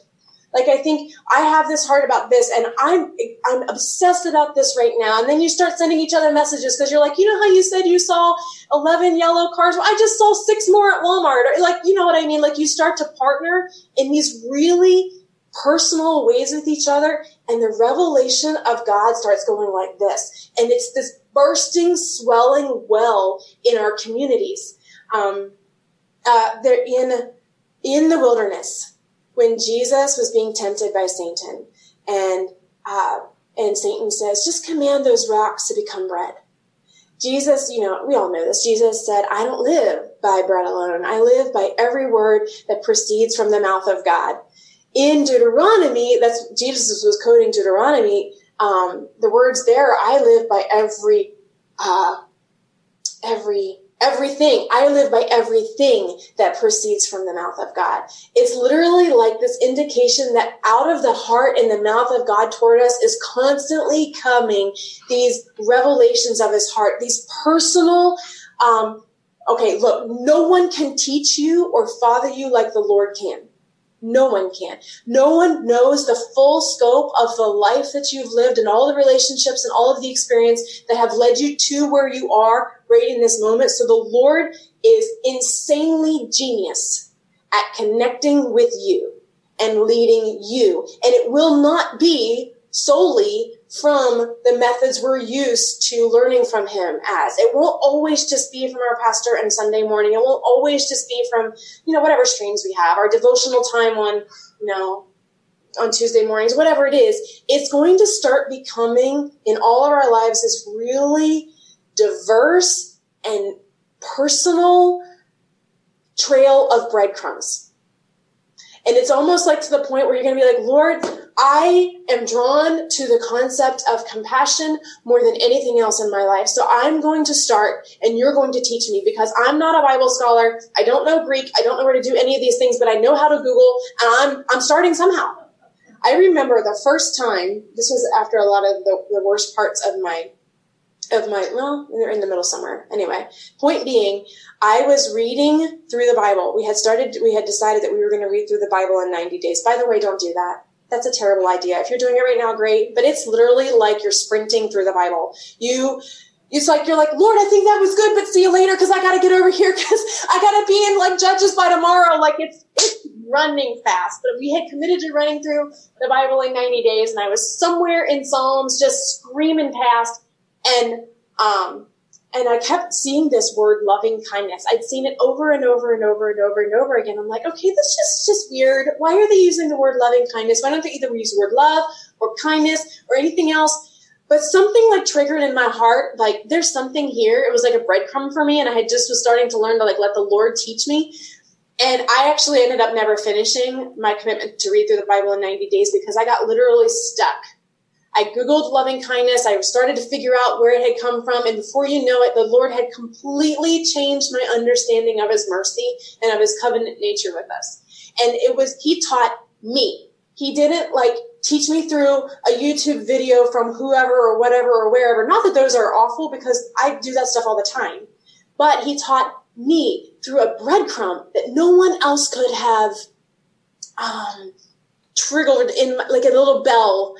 [SPEAKER 2] Like I think I have this heart about this and I'm I'm obsessed about this right now. And then you start sending each other messages because you're like, you know how you said you saw 11 yellow cars? Well, I just saw six more at Walmart. Or like, you know what I mean? Like you start to partner in these really personal ways with each other and the revelation of God starts going like this. And it's this bursting, swelling well in our communities. Um, uh, they're in, in the wilderness when Jesus was being tempted by Satan, and uh, and Satan says, "Just command those rocks to become bread." Jesus, you know, we all know this. Jesus said, "I don't live by bread alone. I live by every word that proceeds from the mouth of God." In Deuteronomy, that's Jesus was quoting Deuteronomy. Um, the words there, "I live by every." Uh, every everything. I live by everything that proceeds from the mouth of God. It's literally like this indication that out of the heart and the mouth of God toward us is constantly coming these revelations of his heart, these personal Um, okay, look, no one can teach you or father you like the Lord can. No one can. No one knows the full scope of the life that you've lived and all the relationships and all of the experience that have led you to where you are right in this moment. So the Lord is insanely genius at connecting with you and leading you. And it will not be solely from the methods we're used to learning from him as. It won't always just be from our pastor and Sunday morning. It won't always just be from, you know, whatever streams we have, our devotional time on, you know, on Tuesday mornings, whatever it is. It's going to start becoming in all of our lives this really diverse and personal trail of breadcrumbs and it's almost like to the point where you're going to be like, Lord, I am drawn to the concept of compassion more than anything else in my life. So I'm going to start and you're going to teach me because I'm not a Bible scholar. I don't know Greek. I don't know where to do any of these things, but I know how to Google and I'm, I'm starting somehow. I remember the first time, this was after a lot of the, the worst parts of my of my well they're in the middle somewhere. Anyway point being i was reading through the bible. We had started we had decided that we were going to read through the bible in 90 days. By the way don't do that. That's a terrible idea. If you're doing it right now great but it's literally like you're sprinting through the bible. You it's like you're like lord i think that was good but see you later because i gotta get over here because i gotta be in like judges by tomorrow. Like it's it's running fast. But we had committed to running through the bible in 90 days and i was somewhere in psalms just screaming past and um, and I kept seeing this word loving kindness. I'd seen it over and over and over and over and over again. I'm like, okay, this is just, weird. Why are they using the word loving kindness? Why don't they either use the word love or kindness or anything else? But something like triggered in my heart, like there's something here. It was like a breadcrumb for me, and I had just was starting to learn to like let the Lord teach me. And I actually ended up never finishing my commitment to read through the Bible in 90 days because I got literally stuck I Googled loving kindness. I started to figure out where it had come from. And before you know it, the Lord had completely changed my understanding of his mercy and of his covenant nature with us. And it was, he taught me. He didn't like teach me through a YouTube video from whoever or whatever or wherever. Not that those are awful because I do that stuff all the time. But he taught me through a breadcrumb that no one else could have um, triggered in like a little bell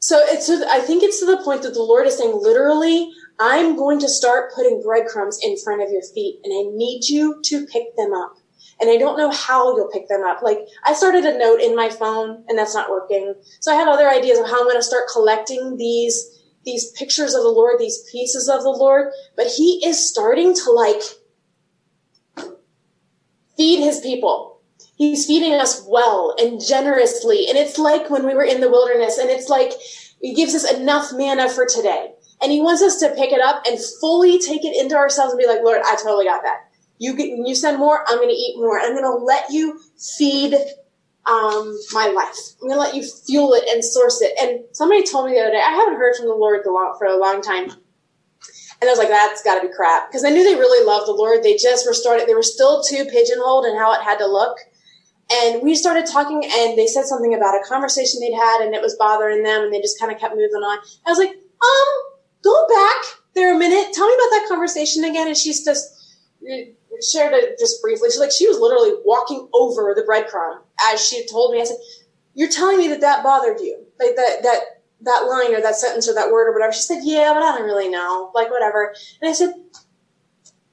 [SPEAKER 2] so it's, I think it's to the point that the Lord is saying, literally, I'm going to start putting breadcrumbs in front of your feet and I need you to pick them up. And I don't know how you'll pick them up. Like I started a note in my phone and that's not working. So I have other ideas of how I'm going to start collecting these, these pictures of the Lord, these pieces of the Lord. But he is starting to like feed his people He's feeding us well and generously. And it's like when we were in the wilderness and it's like he gives us enough manna for today. And he wants us to pick it up and fully take it into ourselves and be like, Lord, I totally got that. You get, you send more, I'm going to eat more. I'm going to let you feed um, my life. I'm going to let you fuel it and source it. And somebody told me the other day, I haven't heard from the Lord for a long time. And I was like, that's got to be crap. Because I knew they really loved the Lord. They just were started, they were still too pigeonholed in how it had to look. And we started talking, and they said something about a conversation they'd had, and it was bothering them, and they just kind of kept moving on. I was like, um, go back there a minute. Tell me about that conversation again. And she's just shared it just briefly. She's like, she was literally walking over the breadcrumb as she told me. I said, "You're telling me that that bothered you, like that that that line or that sentence or that word or whatever." She said, "Yeah, but I don't really know, like whatever." And I said,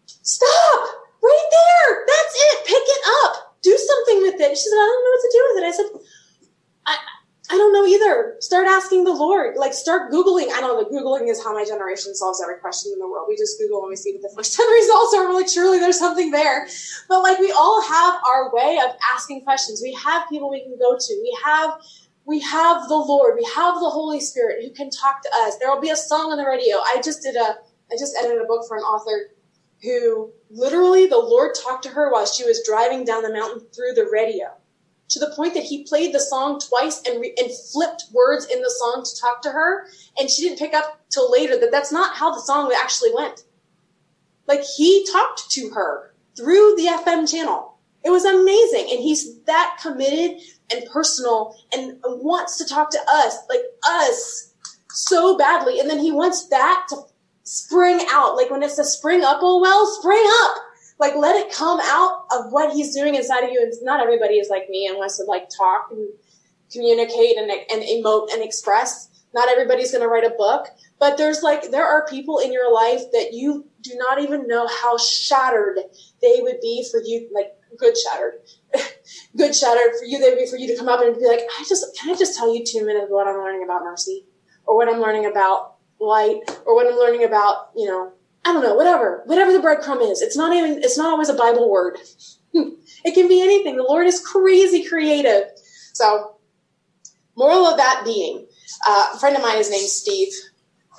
[SPEAKER 2] "Stop right there. That's it. Pick it up." Do something with it. She said, I don't know what to do with it. I said, I, I don't know either. Start asking the Lord. Like, start Googling. I don't know. Googling is how my generation solves every question in the world. We just Google and we see what the first 10 results are. We're like, surely there's something there. But like, we all have our way of asking questions. We have people we can go to. We have, we have the Lord. We have the Holy Spirit who can talk to us. There will be a song on the radio. I just did a, I just edited a book for an author who literally the Lord talked to her while she was driving down the mountain through the radio to the point that he played the song twice and, re- and flipped words in the song to talk to her. And she didn't pick up till later that that's not how the song actually went. Like he talked to her through the FM channel. It was amazing. And he's that committed and personal and wants to talk to us, like us so badly. And then he wants that to spring out. Like when it's the spring up, oh well, spring up. Like let it come out of what he's doing inside of you. And not everybody is like me and wants to like talk and communicate and, and emote and express. Not everybody's going to write a book, but there's like, there are people in your life that you do not even know how shattered they would be for you, like good shattered, good shattered for you. They'd be for you to come up and be like, I just, can I just tell you two minutes what I'm learning about mercy or what I'm learning about light or what I'm learning about, you know, I don't know, whatever, whatever the breadcrumb is. It's not even, it's not always a Bible word. it can be anything. The Lord is crazy creative. So, moral of that being, uh, a friend of mine is named Steve,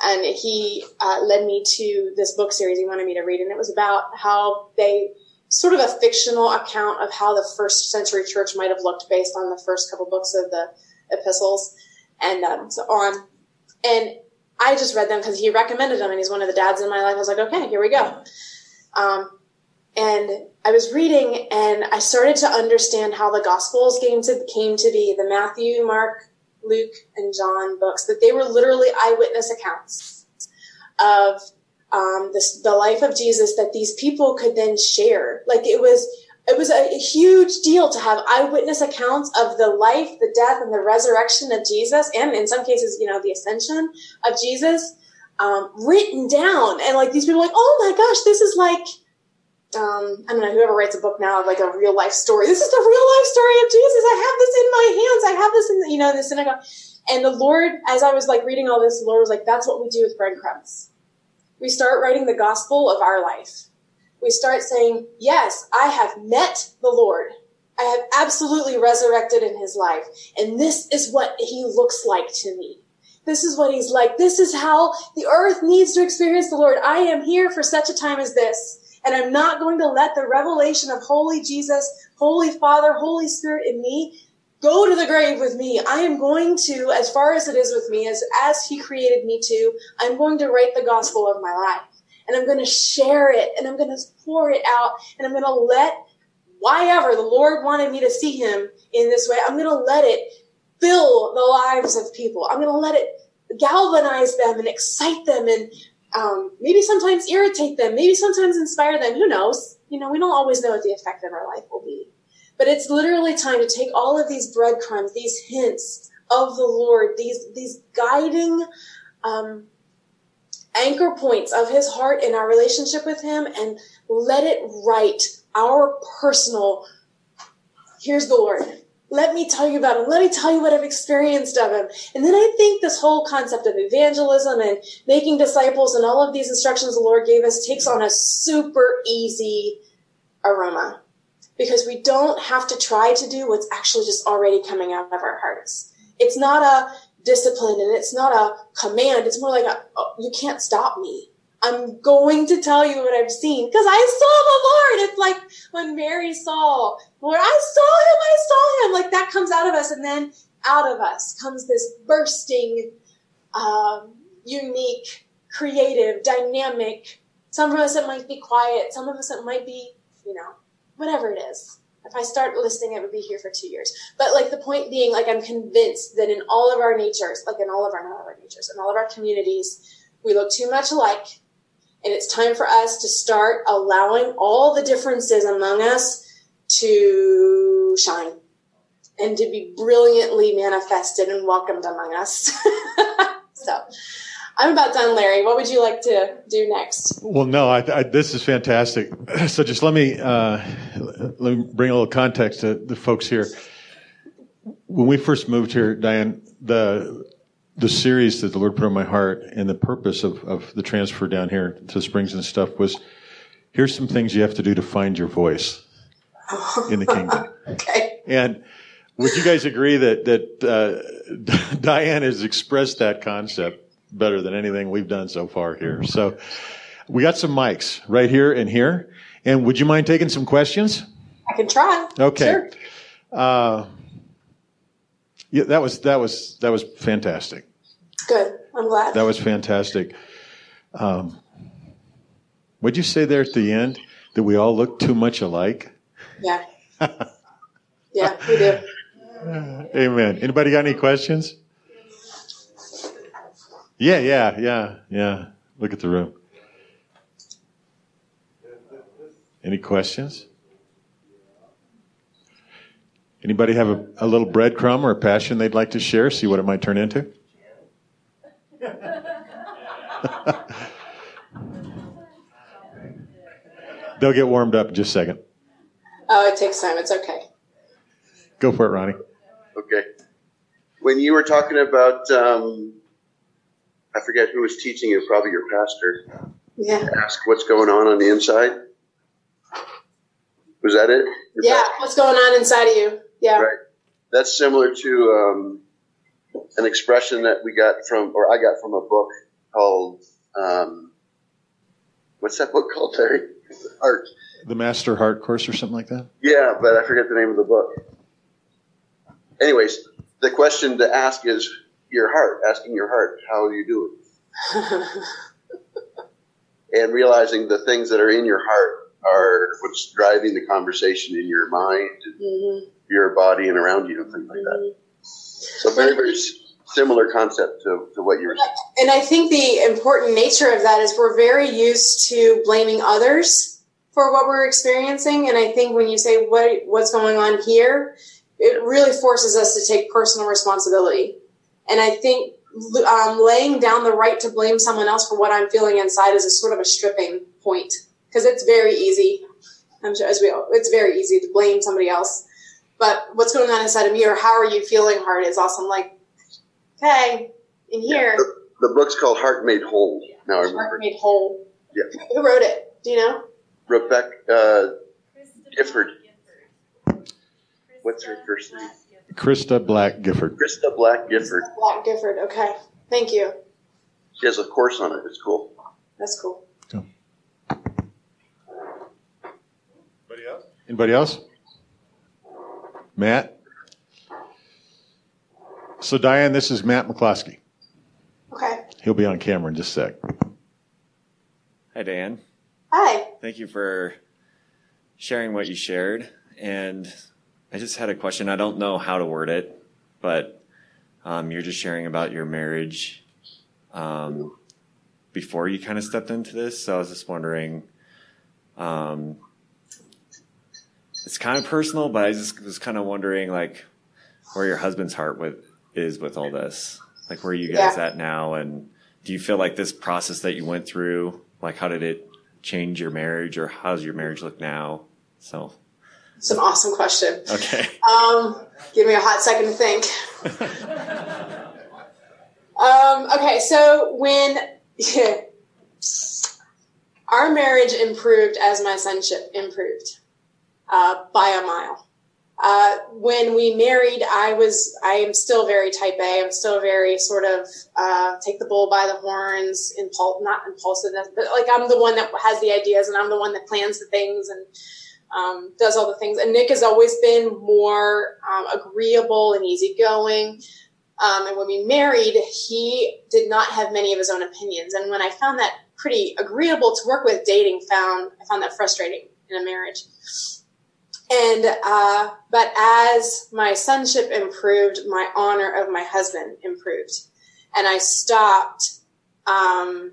[SPEAKER 2] and he uh, led me to this book series he wanted me to read, and it was about how they sort of a fictional account of how the first century church might have looked based on the first couple books of the epistles and um, so on. And I just read them because he recommended them, and he's one of the dads in my life. I was like, okay, here we go. Um, and I was reading, and I started to understand how the Gospels came to came to be the Matthew, Mark, Luke, and John books. That they were literally eyewitness accounts of um, this, the life of Jesus that these people could then share. Like it was it was a huge deal to have eyewitness accounts of the life, the death, and the resurrection of Jesus, and in some cases, you know, the ascension of Jesus, um, written down. And like these people, like, oh my gosh, this is like, um, I don't know, whoever writes a book now, like a real life story. This is the real life story of Jesus. I have this in my hands. I have this in, the, you know, in the synagogue. And the Lord, as I was like reading all this, the Lord was like, that's what we do with breadcrumbs. We start writing the gospel of our life we start saying, Yes, I have met the Lord. I have absolutely resurrected in his life. And this is what he looks like to me. This is what he's like. This is how the earth needs to experience the Lord. I am here for such a time as this. And I'm not going to let the revelation of Holy Jesus, Holy Father, Holy Spirit in me go to the grave with me. I am going to, as far as it is with me, as, as he created me to, I'm going to write the gospel of my life and I'm going to share it and I'm going to pour it out and I'm going to let why ever the Lord wanted me to see him in this way, I'm going to let it fill the lives of people. I'm going to let it galvanize them and excite them and um, maybe sometimes irritate them, maybe sometimes inspire them. Who knows? You know, we don't always know what the effect of our life will be. But it's literally time to take all of these breadcrumbs, these hints of the Lord, these these guiding um, anchor points of his heart in our relationship with him and let it write our personal here's the lord. Let me tell you about him. Let me tell you what i've experienced of him. And then i think this whole concept of evangelism and making disciples and all of these instructions the lord gave us takes on a super easy aroma because we don't have to try to do what's actually just already coming out of our hearts. It's not a discipline and it's not a command. It's more like a, oh, you can't stop me. I'm going to tell you what I've seen because I saw the Lord. It's like when Mary saw, Lord, I saw him, I saw him. Like that comes out of us and then out of us comes this bursting, um, unique, creative, dynamic. Some of us it might be quiet. Some of us it might be, you know, whatever it is. If I start listing, it would be here for two years. But like the point being, like I'm convinced that in all of our natures, like in all of our, not all of our natures, in all of our communities, we look too much alike. And it's time for us to start allowing all the differences among us to shine and to be brilliantly manifested and welcomed among us. so I'm about done, Larry. What would you like to do next?
[SPEAKER 1] Well, no, I, I, this is fantastic. So just let me uh, let me bring a little context to the folks here. When we first moved here, Diane, the the series that the Lord put on my heart and the purpose of, of the transfer down here to Springs and stuff was here's some things you have to do to find your voice in the kingdom.
[SPEAKER 2] okay.
[SPEAKER 1] And would you guys agree that that uh, Diane has expressed that concept better than anything we've done so far here. So we got some mics right here and here. And would you mind taking some questions?
[SPEAKER 2] I can try.
[SPEAKER 1] Okay.
[SPEAKER 2] Sure.
[SPEAKER 1] Uh, yeah, that was that was that was fantastic.
[SPEAKER 2] Good. I'm glad.
[SPEAKER 1] That was fantastic. Um, what'd you say there at the end? That we all look too much alike?
[SPEAKER 2] Yeah. yeah, we do.
[SPEAKER 1] Amen. Anybody got any questions? Yeah, yeah, yeah, yeah. Look at the room. Any questions? Anybody have a, a little breadcrumb or a passion they'd like to share? See what it might turn into? They'll get warmed up in just a second.
[SPEAKER 2] Oh, it takes time. It's okay.
[SPEAKER 1] Go for it, Ronnie.
[SPEAKER 3] Okay. When you were talking about, um, I forget who was teaching you, probably your pastor.
[SPEAKER 2] Yeah.
[SPEAKER 3] Ask what's going on on the inside. Was that it? Your
[SPEAKER 2] Yeah.
[SPEAKER 3] pastor?
[SPEAKER 2] What's going on inside of you? Yeah.
[SPEAKER 3] Right. That's similar to um, an expression that we got from, or I got from a book called, um, what's that book called, Terry? Art.
[SPEAKER 1] The Master Heart Course or something like that?
[SPEAKER 3] Yeah, but I forget the name of the book. Anyways, the question to ask is your heart, asking your heart, how are you doing? and realizing the things that are in your heart are what's driving the conversation in your mind,
[SPEAKER 2] Mhm,
[SPEAKER 3] your body, and around you, and things like that.
[SPEAKER 2] mhm.
[SPEAKER 3] So very, very similar concept to, to what you were saying.
[SPEAKER 2] And I think the important nature of that is we're very used to blaming others for what we're experiencing. And I think when you say what what's going on here, it really forces us to take personal responsibility. And I think um, laying down the right to blame someone else for what I'm feeling inside is a sort of a stripping point because it's very easy. I'm sure as we all, it's very easy to blame somebody else. But what's going on inside of me or how are you feeling heart is awesome. Like, okay, in here.
[SPEAKER 3] The, the book's called Heart Made Whole. Now I remember.
[SPEAKER 2] Heart
[SPEAKER 3] remember.
[SPEAKER 2] made whole.
[SPEAKER 3] Yeah.
[SPEAKER 2] Who wrote it? Do you know?
[SPEAKER 3] Rebecca uh, Gifford. What's her first name?
[SPEAKER 1] Christa Black Gifford.
[SPEAKER 3] Christa Black Gifford.
[SPEAKER 2] Black Gifford. Okay. Thank you.
[SPEAKER 3] She has a course on it. It's cool.
[SPEAKER 2] That's cool.
[SPEAKER 1] Anybody else? Matt? So, Diane, this is Matt McCloskey.
[SPEAKER 2] Okay.
[SPEAKER 1] He'll be on camera in just a sec.
[SPEAKER 4] Hi, Dan.
[SPEAKER 2] Hi.
[SPEAKER 4] Thank you for sharing what you shared. And I just had a question. I don't know how to word it, but um, you're just sharing about your marriage um, before you kind of stepped into this. So I was just wondering. Um, it's kind of personal, but I just was kind of wondering, like, where your husband's heart with is with all this. Like, where are you guys
[SPEAKER 2] Yeah.
[SPEAKER 4] at now? And do you feel like this process that you went through, like, how did it change your marriage, or how's your marriage look now? So,
[SPEAKER 2] It's an awesome question.
[SPEAKER 4] okay.
[SPEAKER 2] Um, give me a hot second to think. um, okay, so when our marriage improved as my sonship improved uh, by a mile. Uh, when we married, I was, I am still very type A. I'm still very sort of, uh, take the bull by the horns, not impulsiveness, but like I'm the one that has the ideas and I'm the one that plans the things and, um, does all the things. And Nick has always been more, um, agreeable and easygoing. Um, and when we married, he did not have many of his own opinions. And when I found that pretty agreeable to work with dating, found, I found that frustrating in a marriage. And, uh, but as my sonship improved, my honor of my husband improved. And I stopped, um,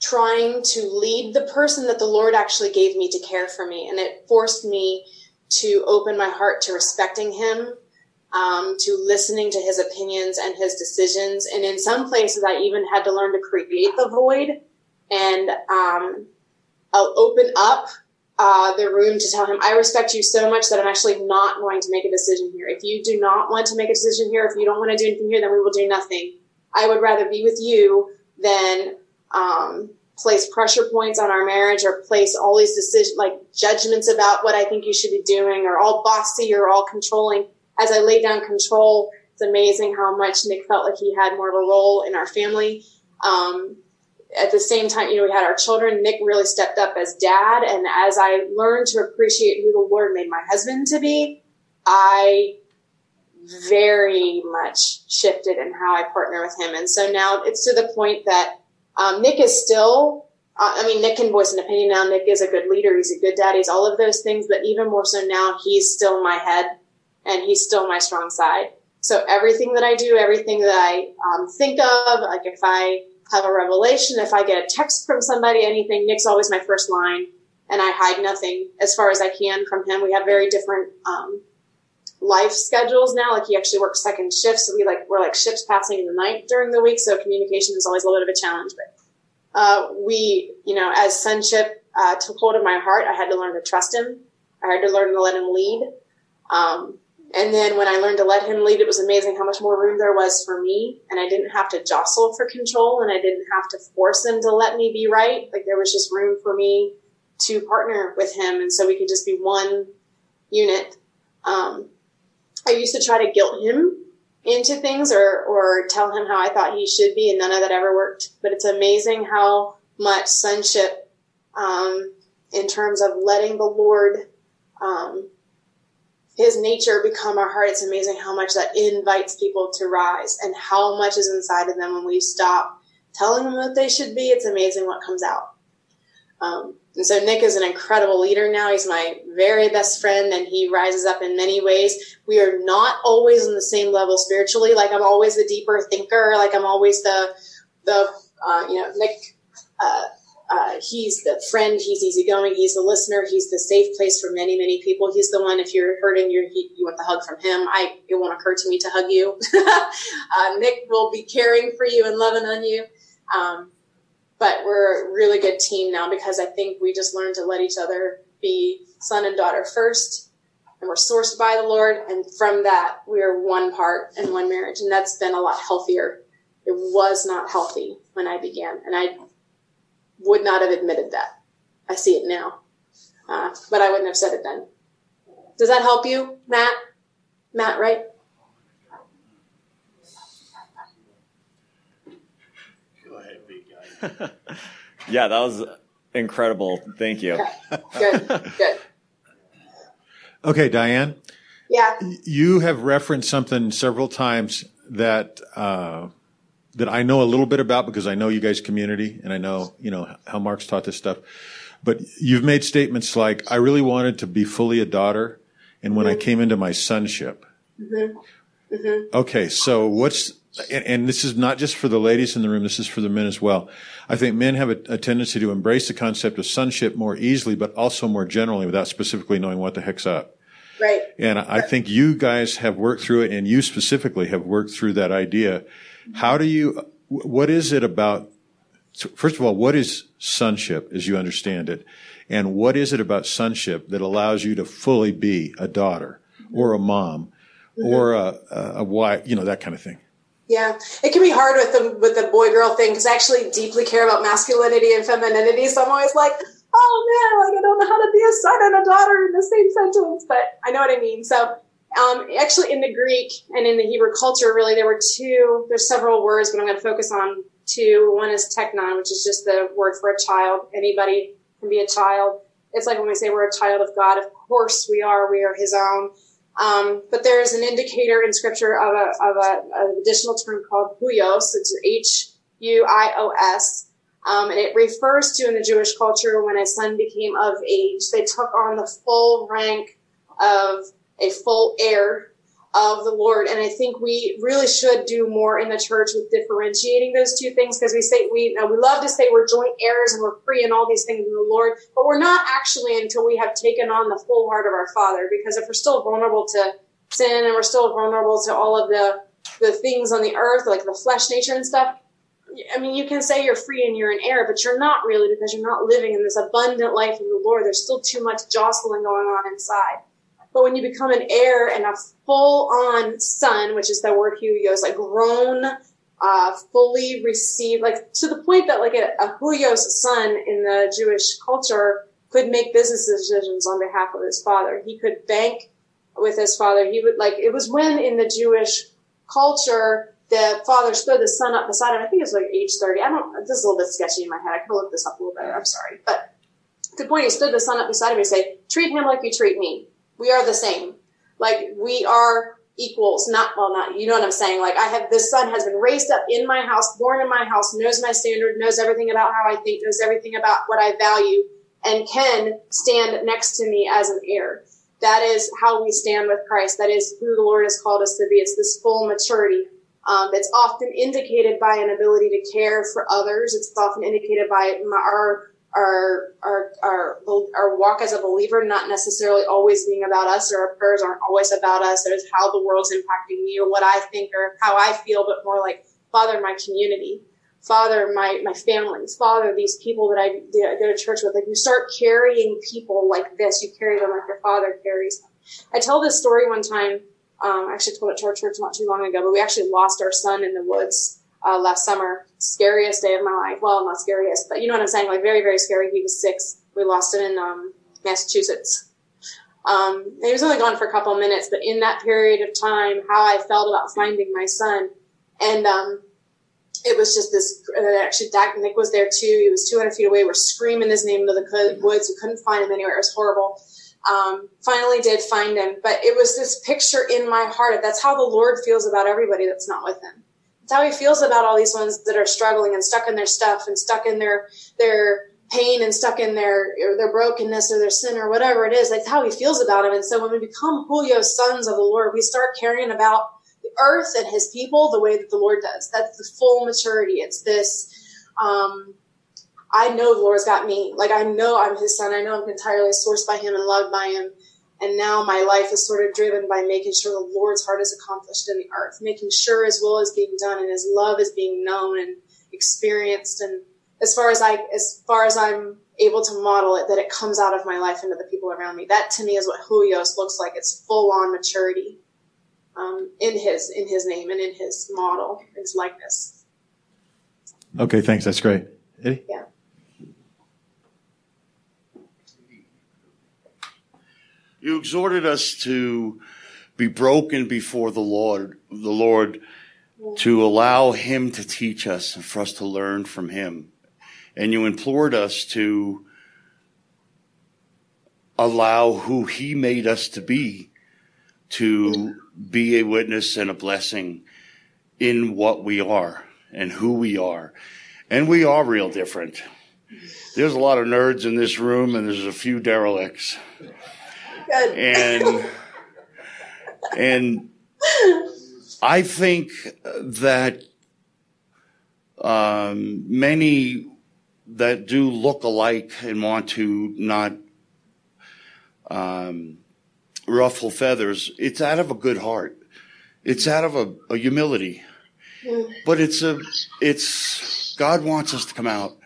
[SPEAKER 2] trying to lead the person that the Lord actually gave me to care for me. And it forced me to open my heart to respecting him, um, to listening to his opinions and his decisions. And in some places, I even had to learn to create the void and, um, open up uh, the room to tell him, I respect you so much that I'm actually not going to make a decision here. If you do not want to make a decision here, if you don't want to do anything here, then we will do nothing. I would rather be with you than um, place pressure points on our marriage or place all these decisions, like judgments about what I think you should be doing, or all bossy or all controlling. As I lay down control, it's amazing how much Nick felt like he had more of a role in our family. Um, at the same time, you know, we had our children. Nick really stepped up as dad. And as I learned to appreciate who the Lord made my husband to be, I very much shifted in how I partner with him. And so now it's to the point that um, Nick is still, uh, I mean, Nick can voice an opinion now. Nick is a good leader. He's a good dad. He's all of those things. But even more so now, he's still my head and he's still my strong side. So everything that I do, everything that I um, think of, like if I have a revelation, if I get a text from somebody, anything, Nick's always my first line, and I hide nothing as far as I can from him. We have very different um, life schedules now. Like he actually works second shifts, so we like we're like ships passing in the night during the week, so communication is always a little bit of a challenge. But uh, we, you know, as sonship uh, took hold of my heart, I had to learn to trust him. I had to learn to let him lead. Um, and then when I learned to let him lead, it was amazing how much more room there was for me. And I didn't have to jostle for control and I didn't have to force him to let me be right. Like there was just room for me to partner with him. And so we could just be one unit. Um, I used to try to guilt him into things or, or tell him how I thought he should be. And none of that ever worked. But it's amazing how much sonship, um, in terms of letting the Lord, um, his nature become our heart. It's amazing how much that invites people to rise and how much is inside of them when we stop telling them what they should be. It's amazing what comes out. Um, and so Nick is an incredible leader now. He's my very best friend and he rises up in many ways. We are not always on the same level spiritually. Like I'm always the deeper thinker. Like I'm always the, the, uh, you know, Nick, uh, uh, he's the friend. He's easygoing. He's the listener. He's the safe place for many, many people. He's the one. If you're hurting, you you want the hug from him. I it won't occur to me to hug you. uh, Nick will be caring for you and loving on you. Um, but we're a really good team now because I think we just learned to let each other be son and daughter first, and we're sourced by the Lord, and from that we are one part and one marriage, and that's been a lot healthier. It was not healthy when I began, and I would not have admitted that. I see it now. Uh, but I wouldn't have said it then. Does that help you, Matt? Matt, right?
[SPEAKER 1] Go ahead, big guy.
[SPEAKER 4] yeah, that was incredible. Thank you.
[SPEAKER 2] Okay. Good, good.
[SPEAKER 1] Okay, Diane.
[SPEAKER 2] Yeah.
[SPEAKER 1] You have referenced something several times that uh, that I know a little bit about because I know you guys' community and I know you know how Mark's taught this stuff. But you've made statements like, "I really wanted to be fully a daughter," and when I mm-hmm. came into my sonship. Mm-hmm. Mm-hmm. Okay, so what's and, and this is not just for the ladies in the room. This is for the men as well. I think men have a, a tendency to embrace the concept of sonship more easily, but also more generally, without specifically knowing what the heck's up.
[SPEAKER 2] Right.
[SPEAKER 1] And I think you guys have worked through it, and you specifically have worked through that idea. How do you? What is it about? First of all, what is sonship, as you understand it, and what is it about sonship that allows you to fully be a daughter or a mom or a, a, wife? You know that kind of thing.
[SPEAKER 2] Yeah, it can be hard with the with the boy girl thing because I actually deeply care about masculinity and femininity. So I'm always like, oh man, like I don't know how to be a son and a daughter in the same sentence, but I know what I mean. So um, actually, in the Greek and in the Hebrew culture, really there were two. There's several words, but I'm going to focus on two. One is teknon, which is just the word for a child. Anybody can be a child. It's like when we say we're a child of God. Of course we are. We are His own. Um, but there is an indicator in Scripture of a of a, an additional term called huios. It's H U I O S. Um, and it refers to in the Jewish culture when a son became of age, they took on the full rank of a full heir of the Lord. And I think we really should do more in the church with differentiating those two things because we say we know, we love to say we're joint heirs and we're free and all these things in the Lord, but we're not actually until we have taken on the full heart of our Father. Because if we're still vulnerable to sin and we're still vulnerable to all of the the things on the earth, like the flesh nature and stuff, I mean, you can say you're free and you're an heir, but you're not really because you're not living in this abundant life of the Lord. There's still too much jostling going on inside. But when you become an heir and a full on son, which is the word huios, like grown, uh, fully received, like to the point that like a, a son in the Jewish culture could make business decisions on behalf of his father. He could bank with his father. He would like, it was when in the Jewish culture, the father stood the son up beside him. I think it was like age 30. I don't, this is a little bit sketchy in my head. I could look this up a little better. I'm sorry. But the point, he stood the son up beside him and say, treat him like you treat me. We are the same. Like we are equals, not, well, not, you know what I'm saying? Like I have, this son has been raised up in my house, born in my house, knows my standard, knows everything about how I think, knows everything about what I value, and can stand next to me as an heir. That is how we stand with Christ. That is who the Lord has called us to be. It's this full maturity Um, it's often indicated by an ability to care for others. It's often indicated by our our, our, our, our walk as a believer not necessarily always being about us or our prayers aren't always about us. It's how the world's impacting me or what I think or how I feel, but more like, Father, my community. Father, my, my families. Father, these people that I go to church with. Like you start carrying people like this. You carry them like your father carries them. I tell this story one time. Um, I actually told it to our church not too long ago, but we actually lost our son in the woods uh, last summer. Scariest day of my life. Well, not scariest, but you know what I'm saying. Like very, very scary. He was six. We lost him in um, Massachusetts. Um, he was only gone for a couple of minutes, but in that period of time, how I felt about finding my son, and um, it was just this. Uh, actually, Nick was there too. He was 200 feet away. We're screaming his name into the woods. We couldn't find him anywhere. It was horrible. Um, finally, did find him, but it was this picture in my heart. That's how the Lord feels about everybody that's not with Him. It's how he feels about all these ones that are struggling and stuck in their stuff and stuck in their their pain and stuck in their their brokenness or their sin or whatever it is. That's how he feels about them. And so when we become huios sons of the Lord, we start caring about the earth and his people the way that the Lord does. That's the full maturity. It's this um, I know the Lord's got me. Like I know I'm his son. I know I'm entirely sourced by him and loved by him. And now my life is sort of driven by making sure the Lord's heart is accomplished in the earth, making sure his will is being done and his love is being known and experienced. And as far as I, as far as I'm able to model it, that it comes out of my life into the people around me. That to me is what huios looks like. It's full on maturity, um, in his, in his name and in his model, his likeness.
[SPEAKER 1] Okay. Thanks. That's great. Eddie?
[SPEAKER 2] Yeah.
[SPEAKER 5] You exhorted us to be broken before the Lord, the Lord, to allow Him to teach us and for us to learn from Him. And you implored us to allow who He made us to be to be a witness and a blessing in what we are and who we are. And we are real different. There's a lot of nerds in this room and there's a few derelicts.
[SPEAKER 2] Good.
[SPEAKER 5] And and I think that um, many that do look alike and want to not um, ruffle feathers, it's out of a good heart. It's out of a, a humility. But it's a, it's, God wants us to come out.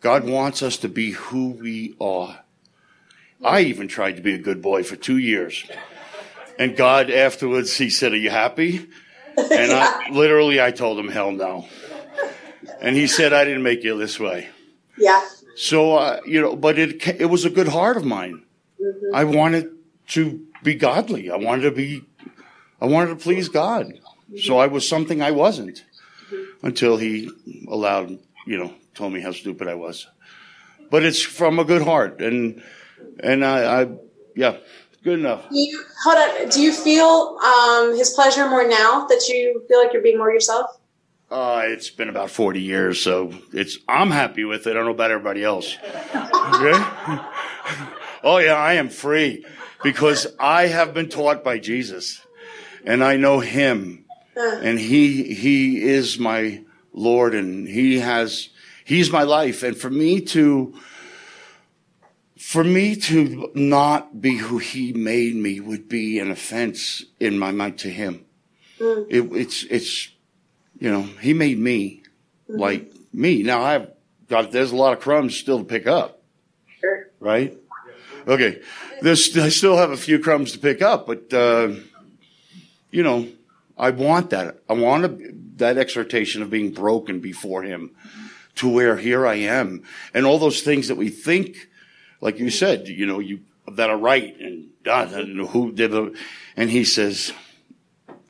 [SPEAKER 5] God wants us to be who we are. I even tried to be a good boy for two years. And God afterwards, he said, are you happy? And I, literally, I told him, hell no. And he said, I didn't make you this way.
[SPEAKER 2] Yeah.
[SPEAKER 5] So, uh, you know, but it, it was a good heart of mine.
[SPEAKER 2] Mm-hmm.
[SPEAKER 5] I wanted to be godly. I wanted to be, I wanted to please God. So I was something I wasn't until he allowed, you know, told me how stupid I was. But it's from a good heart. And, and I, I yeah, good enough.
[SPEAKER 2] Do you, hold on. Do you feel um, his pleasure more now that you feel like you're being more yourself?
[SPEAKER 5] Uh, it's been about 40 years, so it's, I'm happy with it. I don't know about everybody else. Okay? oh yeah, I am free because I have been taught by Jesus and I know him and he, he is my Lord and he has, he's my life. And for me to, for me to not be who he made me would be an offense in my mind to him. It, it's, it's, you know, he made me like me. Now I've got, there's a lot of crumbs still to pick up,
[SPEAKER 2] Sure.
[SPEAKER 5] right? Okay. There's, I still have a few crumbs to pick up, but, uh, you know, I want that. I want to, that exhortation of being broken before him to where here I am and all those things that we think, like you said, you know, you, that are right and, and who did the, and he says,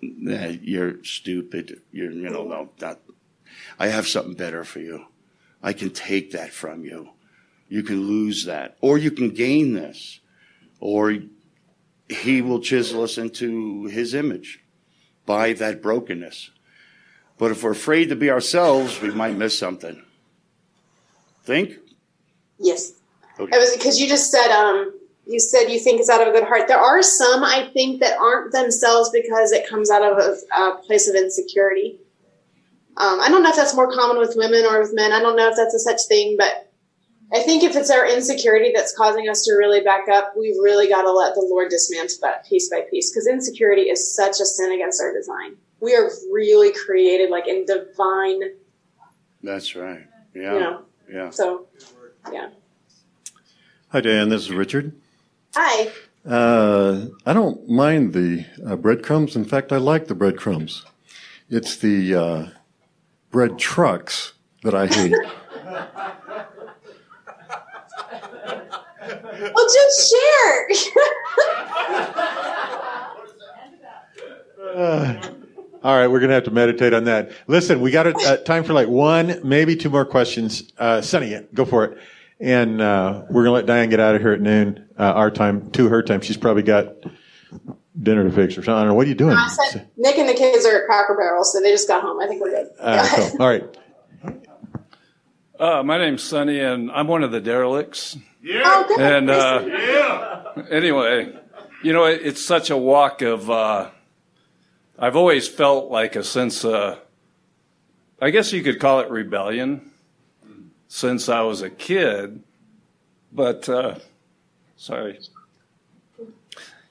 [SPEAKER 5] you're stupid. You're, you know, no, that, I have something better for you. I can take that from you. You can lose that or you can gain this or he will chisel us into his image by that brokenness. But if we're afraid to be ourselves, we might miss something. Think?
[SPEAKER 2] Yes.
[SPEAKER 5] Okay.
[SPEAKER 2] It was because you just said um you said you think it's out of a good heart. There are some I think that aren't themselves because it comes out of a, a place of insecurity. Um, I don't know if that's more common with women or with men. I don't know if that's a such thing, but I think if it's our insecurity that's causing us to really back up, we've really got to let the Lord dismantle that piece by piece because insecurity is such a sin against our design. We are really created like in divine,
[SPEAKER 5] That's right. Yeah.
[SPEAKER 2] you know.
[SPEAKER 5] Yeah.
[SPEAKER 2] So, yeah.
[SPEAKER 1] Hi, Dan. This is Richard.
[SPEAKER 2] Hi.
[SPEAKER 1] Uh, I don't mind the uh, breadcrumbs. In fact, I like the breadcrumbs. It's the uh, bread trucks that I hate.
[SPEAKER 2] Well, just share.
[SPEAKER 1] All right, we're going to have to meditate on that. Listen, we got uh, time for like one, maybe two more questions. Uh, Sunny, go for it. And uh, we're going to let Diane get out of here at noon, uh, our time, to her time. She's probably got dinner to fix or something. I don't know. What are you doing?
[SPEAKER 2] I said Nick and the kids are at Cracker Barrel, so they just got home. I think we're good.
[SPEAKER 1] Uh, cool. All right.
[SPEAKER 6] Uh, my name's Sonny, and I'm one of the derelicts.
[SPEAKER 2] Oh, good.
[SPEAKER 6] And uh, anyway, you know, it, it's such a walk of. Uh, I've always felt like a sense of, I guess you could call it rebellion, since I was a kid. But uh, sorry,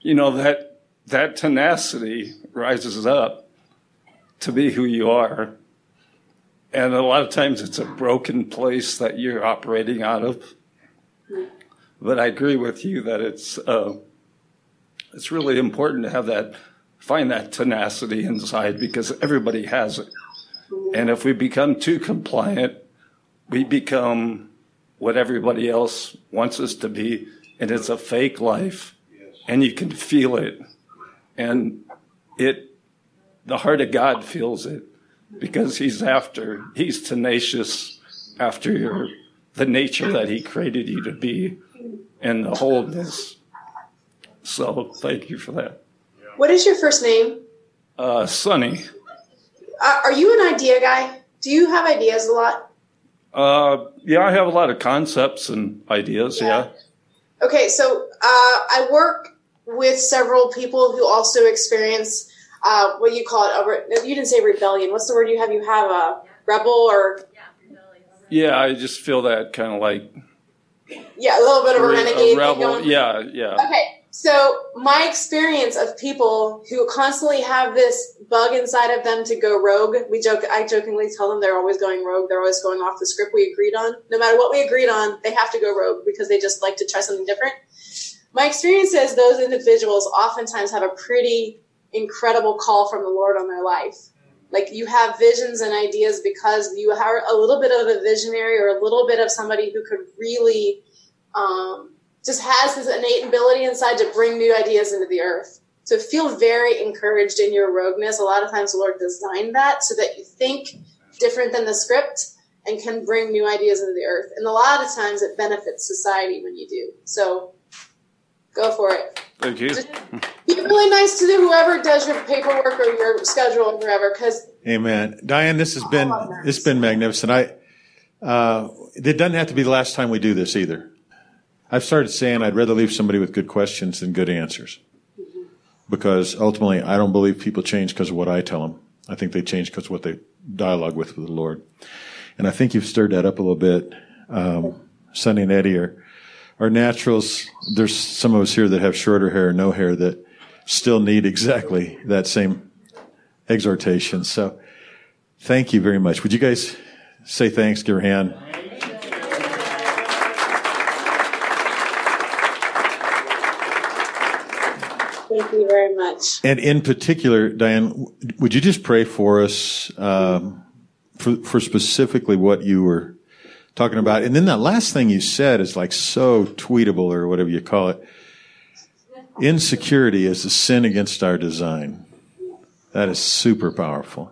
[SPEAKER 6] you know that that tenacity rises up to be who you are. And a lot of times it's a broken place that you're operating out of. But I agree with you that it's uh, it's really important to have that find that tenacity inside because everybody has it. And if we become too compliant, we become what everybody else wants us to be, and it's a fake life, and you can feel it, and it the heart of God feels it because he's after he's tenacious after your the nature that he created you to be and the wholeness so thank you for that
[SPEAKER 2] What is your first name?
[SPEAKER 6] uh sonny
[SPEAKER 2] Uh, are you an idea guy? Do you have ideas a lot?
[SPEAKER 6] Uh yeah i have a lot of concepts and ideas yeah,
[SPEAKER 2] Okay, so uh, I work with several people who also experience uh, what you call it. A re- you didn't say rebellion. What's the word you have? You have a rebel or
[SPEAKER 6] yeah i just feel that kind of like
[SPEAKER 2] yeah, a little bit of a
[SPEAKER 6] re-
[SPEAKER 2] renegade.
[SPEAKER 6] a rebel yeah yeah
[SPEAKER 2] Okay, so my experience of people who constantly have this bug inside of them to go rogue. We joke. I jokingly tell them they're always going rogue. They're always going off the script we agreed on. No matter what we agreed on, they have to go rogue because they just like to try something different. My experience is those individuals oftentimes have a pretty incredible call from the Lord on their life. Like you have visions and ideas because you are a little bit of a visionary or a little bit of somebody who could really um, just has this innate ability inside to bring new ideas into the earth. So feel very encouraged in your rogueness. A lot of times the Lord designed that so that you think different than the script and can bring new ideas into the earth. And a lot of times it benefits society when you do. So go for it.
[SPEAKER 6] thank you
[SPEAKER 2] Be really nice to whoever does your paperwork or your schedule or whatever, because
[SPEAKER 1] Amen. Diane, this has been it's been magnificent. I uh, it doesn't have to be the last time we do this either. I've started saying I'd rather leave somebody with good questions than good answers, because ultimately I don't believe people change because of what I tell them. I think they change because of what they dialogue with with the Lord, and I think you've stirred that up a little bit. Um, Sonny and Eddie are are naturals. There's some of us here that have shorter hair no hair that still need exactly that same exhortation. So thank you very much. Would you guys say thanks? Give a hand.
[SPEAKER 2] Thank you very much.
[SPEAKER 1] And in particular, Diane, would you just pray for us um, for, for specifically what you were talking about? And then that last thing you said is like so tweetable or whatever you call it. Insecurity is a sin against our design. That is super powerful.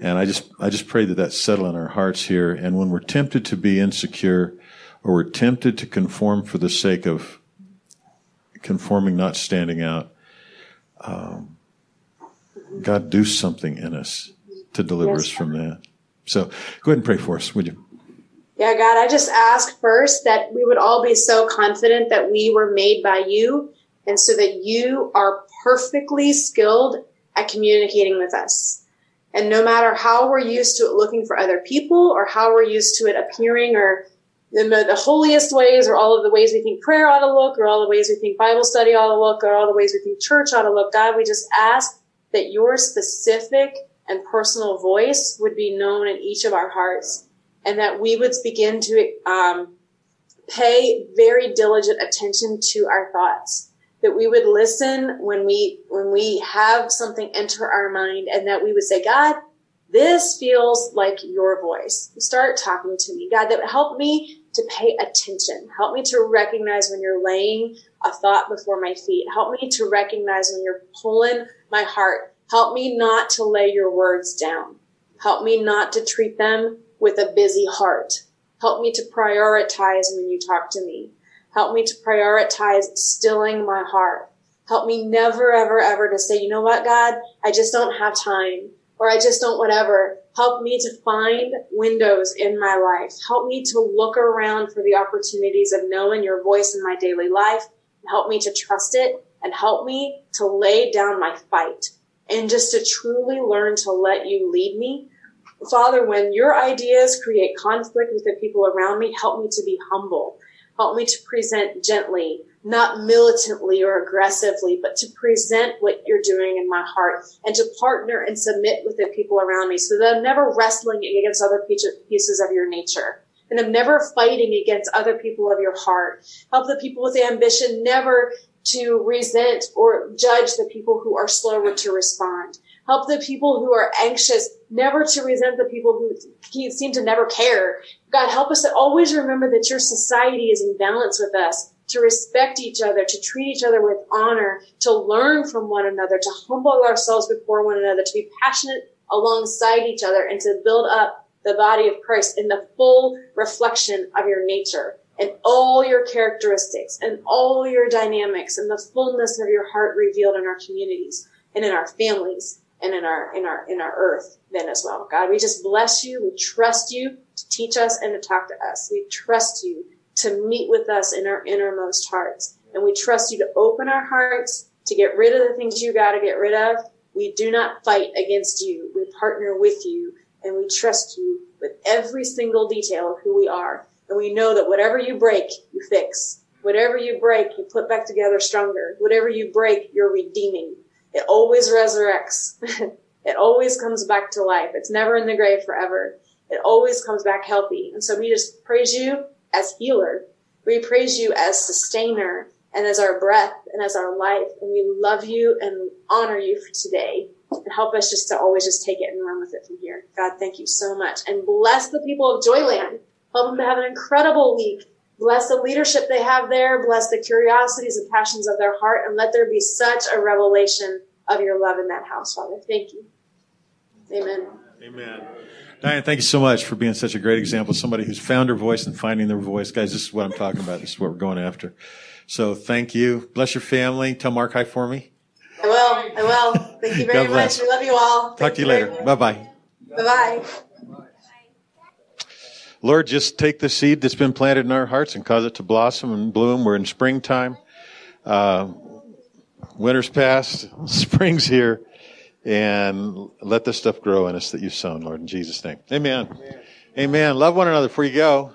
[SPEAKER 1] And I just, I just pray that that settle in our hearts here. And when we're tempted to be insecure or we're tempted to conform for the sake of conforming, not standing out, um, God do something in us to deliver
[SPEAKER 2] Yes.
[SPEAKER 1] us from that. So go ahead and pray for us, would you?
[SPEAKER 2] Yeah, God, I just ask first that we would all be so confident that we were made by you and so that you are perfectly skilled at communicating with us. And no matter how we're used to it looking for other people or how we're used to it appearing or the, the holiest ways or all of the ways we think prayer ought to look or all the ways we think Bible study ought to look or all the ways we think church ought to look, God, we just ask that your specific and personal voice would be known in each of our hearts and that we would begin to um, pay very diligent attention to our thoughts. That we would listen when we when we have something enter our mind and that we would say god this feels like your voice. Start talking to me. God that would help me to pay attention. Help me to recognize when you're laying a thought before my feet. Help me to recognize when you're pulling my heart. Help me not to lay your words down. Help me not to treat them with a busy heart. Help me to prioritize when you talk to me. Help me to prioritize stilling my heart. Help me never, ever, ever to say, you know what, God, I just don't have time or I just don't whatever. Help me to find windows in my life. Help me to look around for the opportunities of knowing your voice in my daily life. Help me to trust it and help me to lay down my fight and just to truly learn to let you lead me. Father, when your ideas create conflict with the people around me, help me to be humble Help me to present gently, not militantly or aggressively, but to present what you're doing in my heart and to partner and submit with the people around me so that I'm never wrestling against other pieces of your nature. And I'm never fighting against other people of your heart. Help the people with ambition never to resent or judge the people who are slower to respond. Help the people who are anxious never to resent the people who seem to never care. God, help us to always remember that your society is in balance with us, to respect each other, to treat each other with honor, to learn from one another, to humble ourselves before one another, to be passionate alongside each other, and to build up the body of Christ in the full reflection of your nature and all your characteristics and all your dynamics and the fullness of your heart revealed in our communities and in our families and in our in our in our earth then as well. God, we just bless you. We trust you to teach us and to talk to us. We trust you to meet with us in our innermost hearts. And we trust you to open our hearts to get rid of the things you got to get rid of. We do not fight against you. We partner with you and we trust you with every single detail of who we are. And we know that whatever you break, you fix. Whatever you break, you put back together stronger. Whatever you break, you're redeeming. It always resurrects. it always comes back to life. It's never in the grave forever. It always comes back healthy. And so we just praise you as healer. We praise you as sustainer and as our breath and as our life. And we love you and honor you for today. And help us just to always just take it and run with it from here. God, thank you so much. And bless the people of Joyland. Help them to have an incredible week. Bless the leadership they have there. Bless the curiosities and passions of their heart. And let there be such a revelation of your love in that house, Father. Thank you. Amen.
[SPEAKER 1] Amen. Diane, thank you so much for being such a great example. Somebody who's found her voice and finding their voice. Guys, this is what I'm talking about. This is what we're going after. So thank you. Bless your family. Tell Mark hi for me.
[SPEAKER 2] I will. I will. Thank you very much. We love you all.
[SPEAKER 1] Talk thank to you, you later. Bye bye.
[SPEAKER 2] Bye bye.
[SPEAKER 1] Lord, just take the seed that's been planted in our hearts and cause it to blossom and bloom. We're in springtime. Uh, winter's past, spring's here, and let this stuff grow in us that you've sown, Lord, in Jesus' name. Amen. Amen. Amen. Love one another before you go.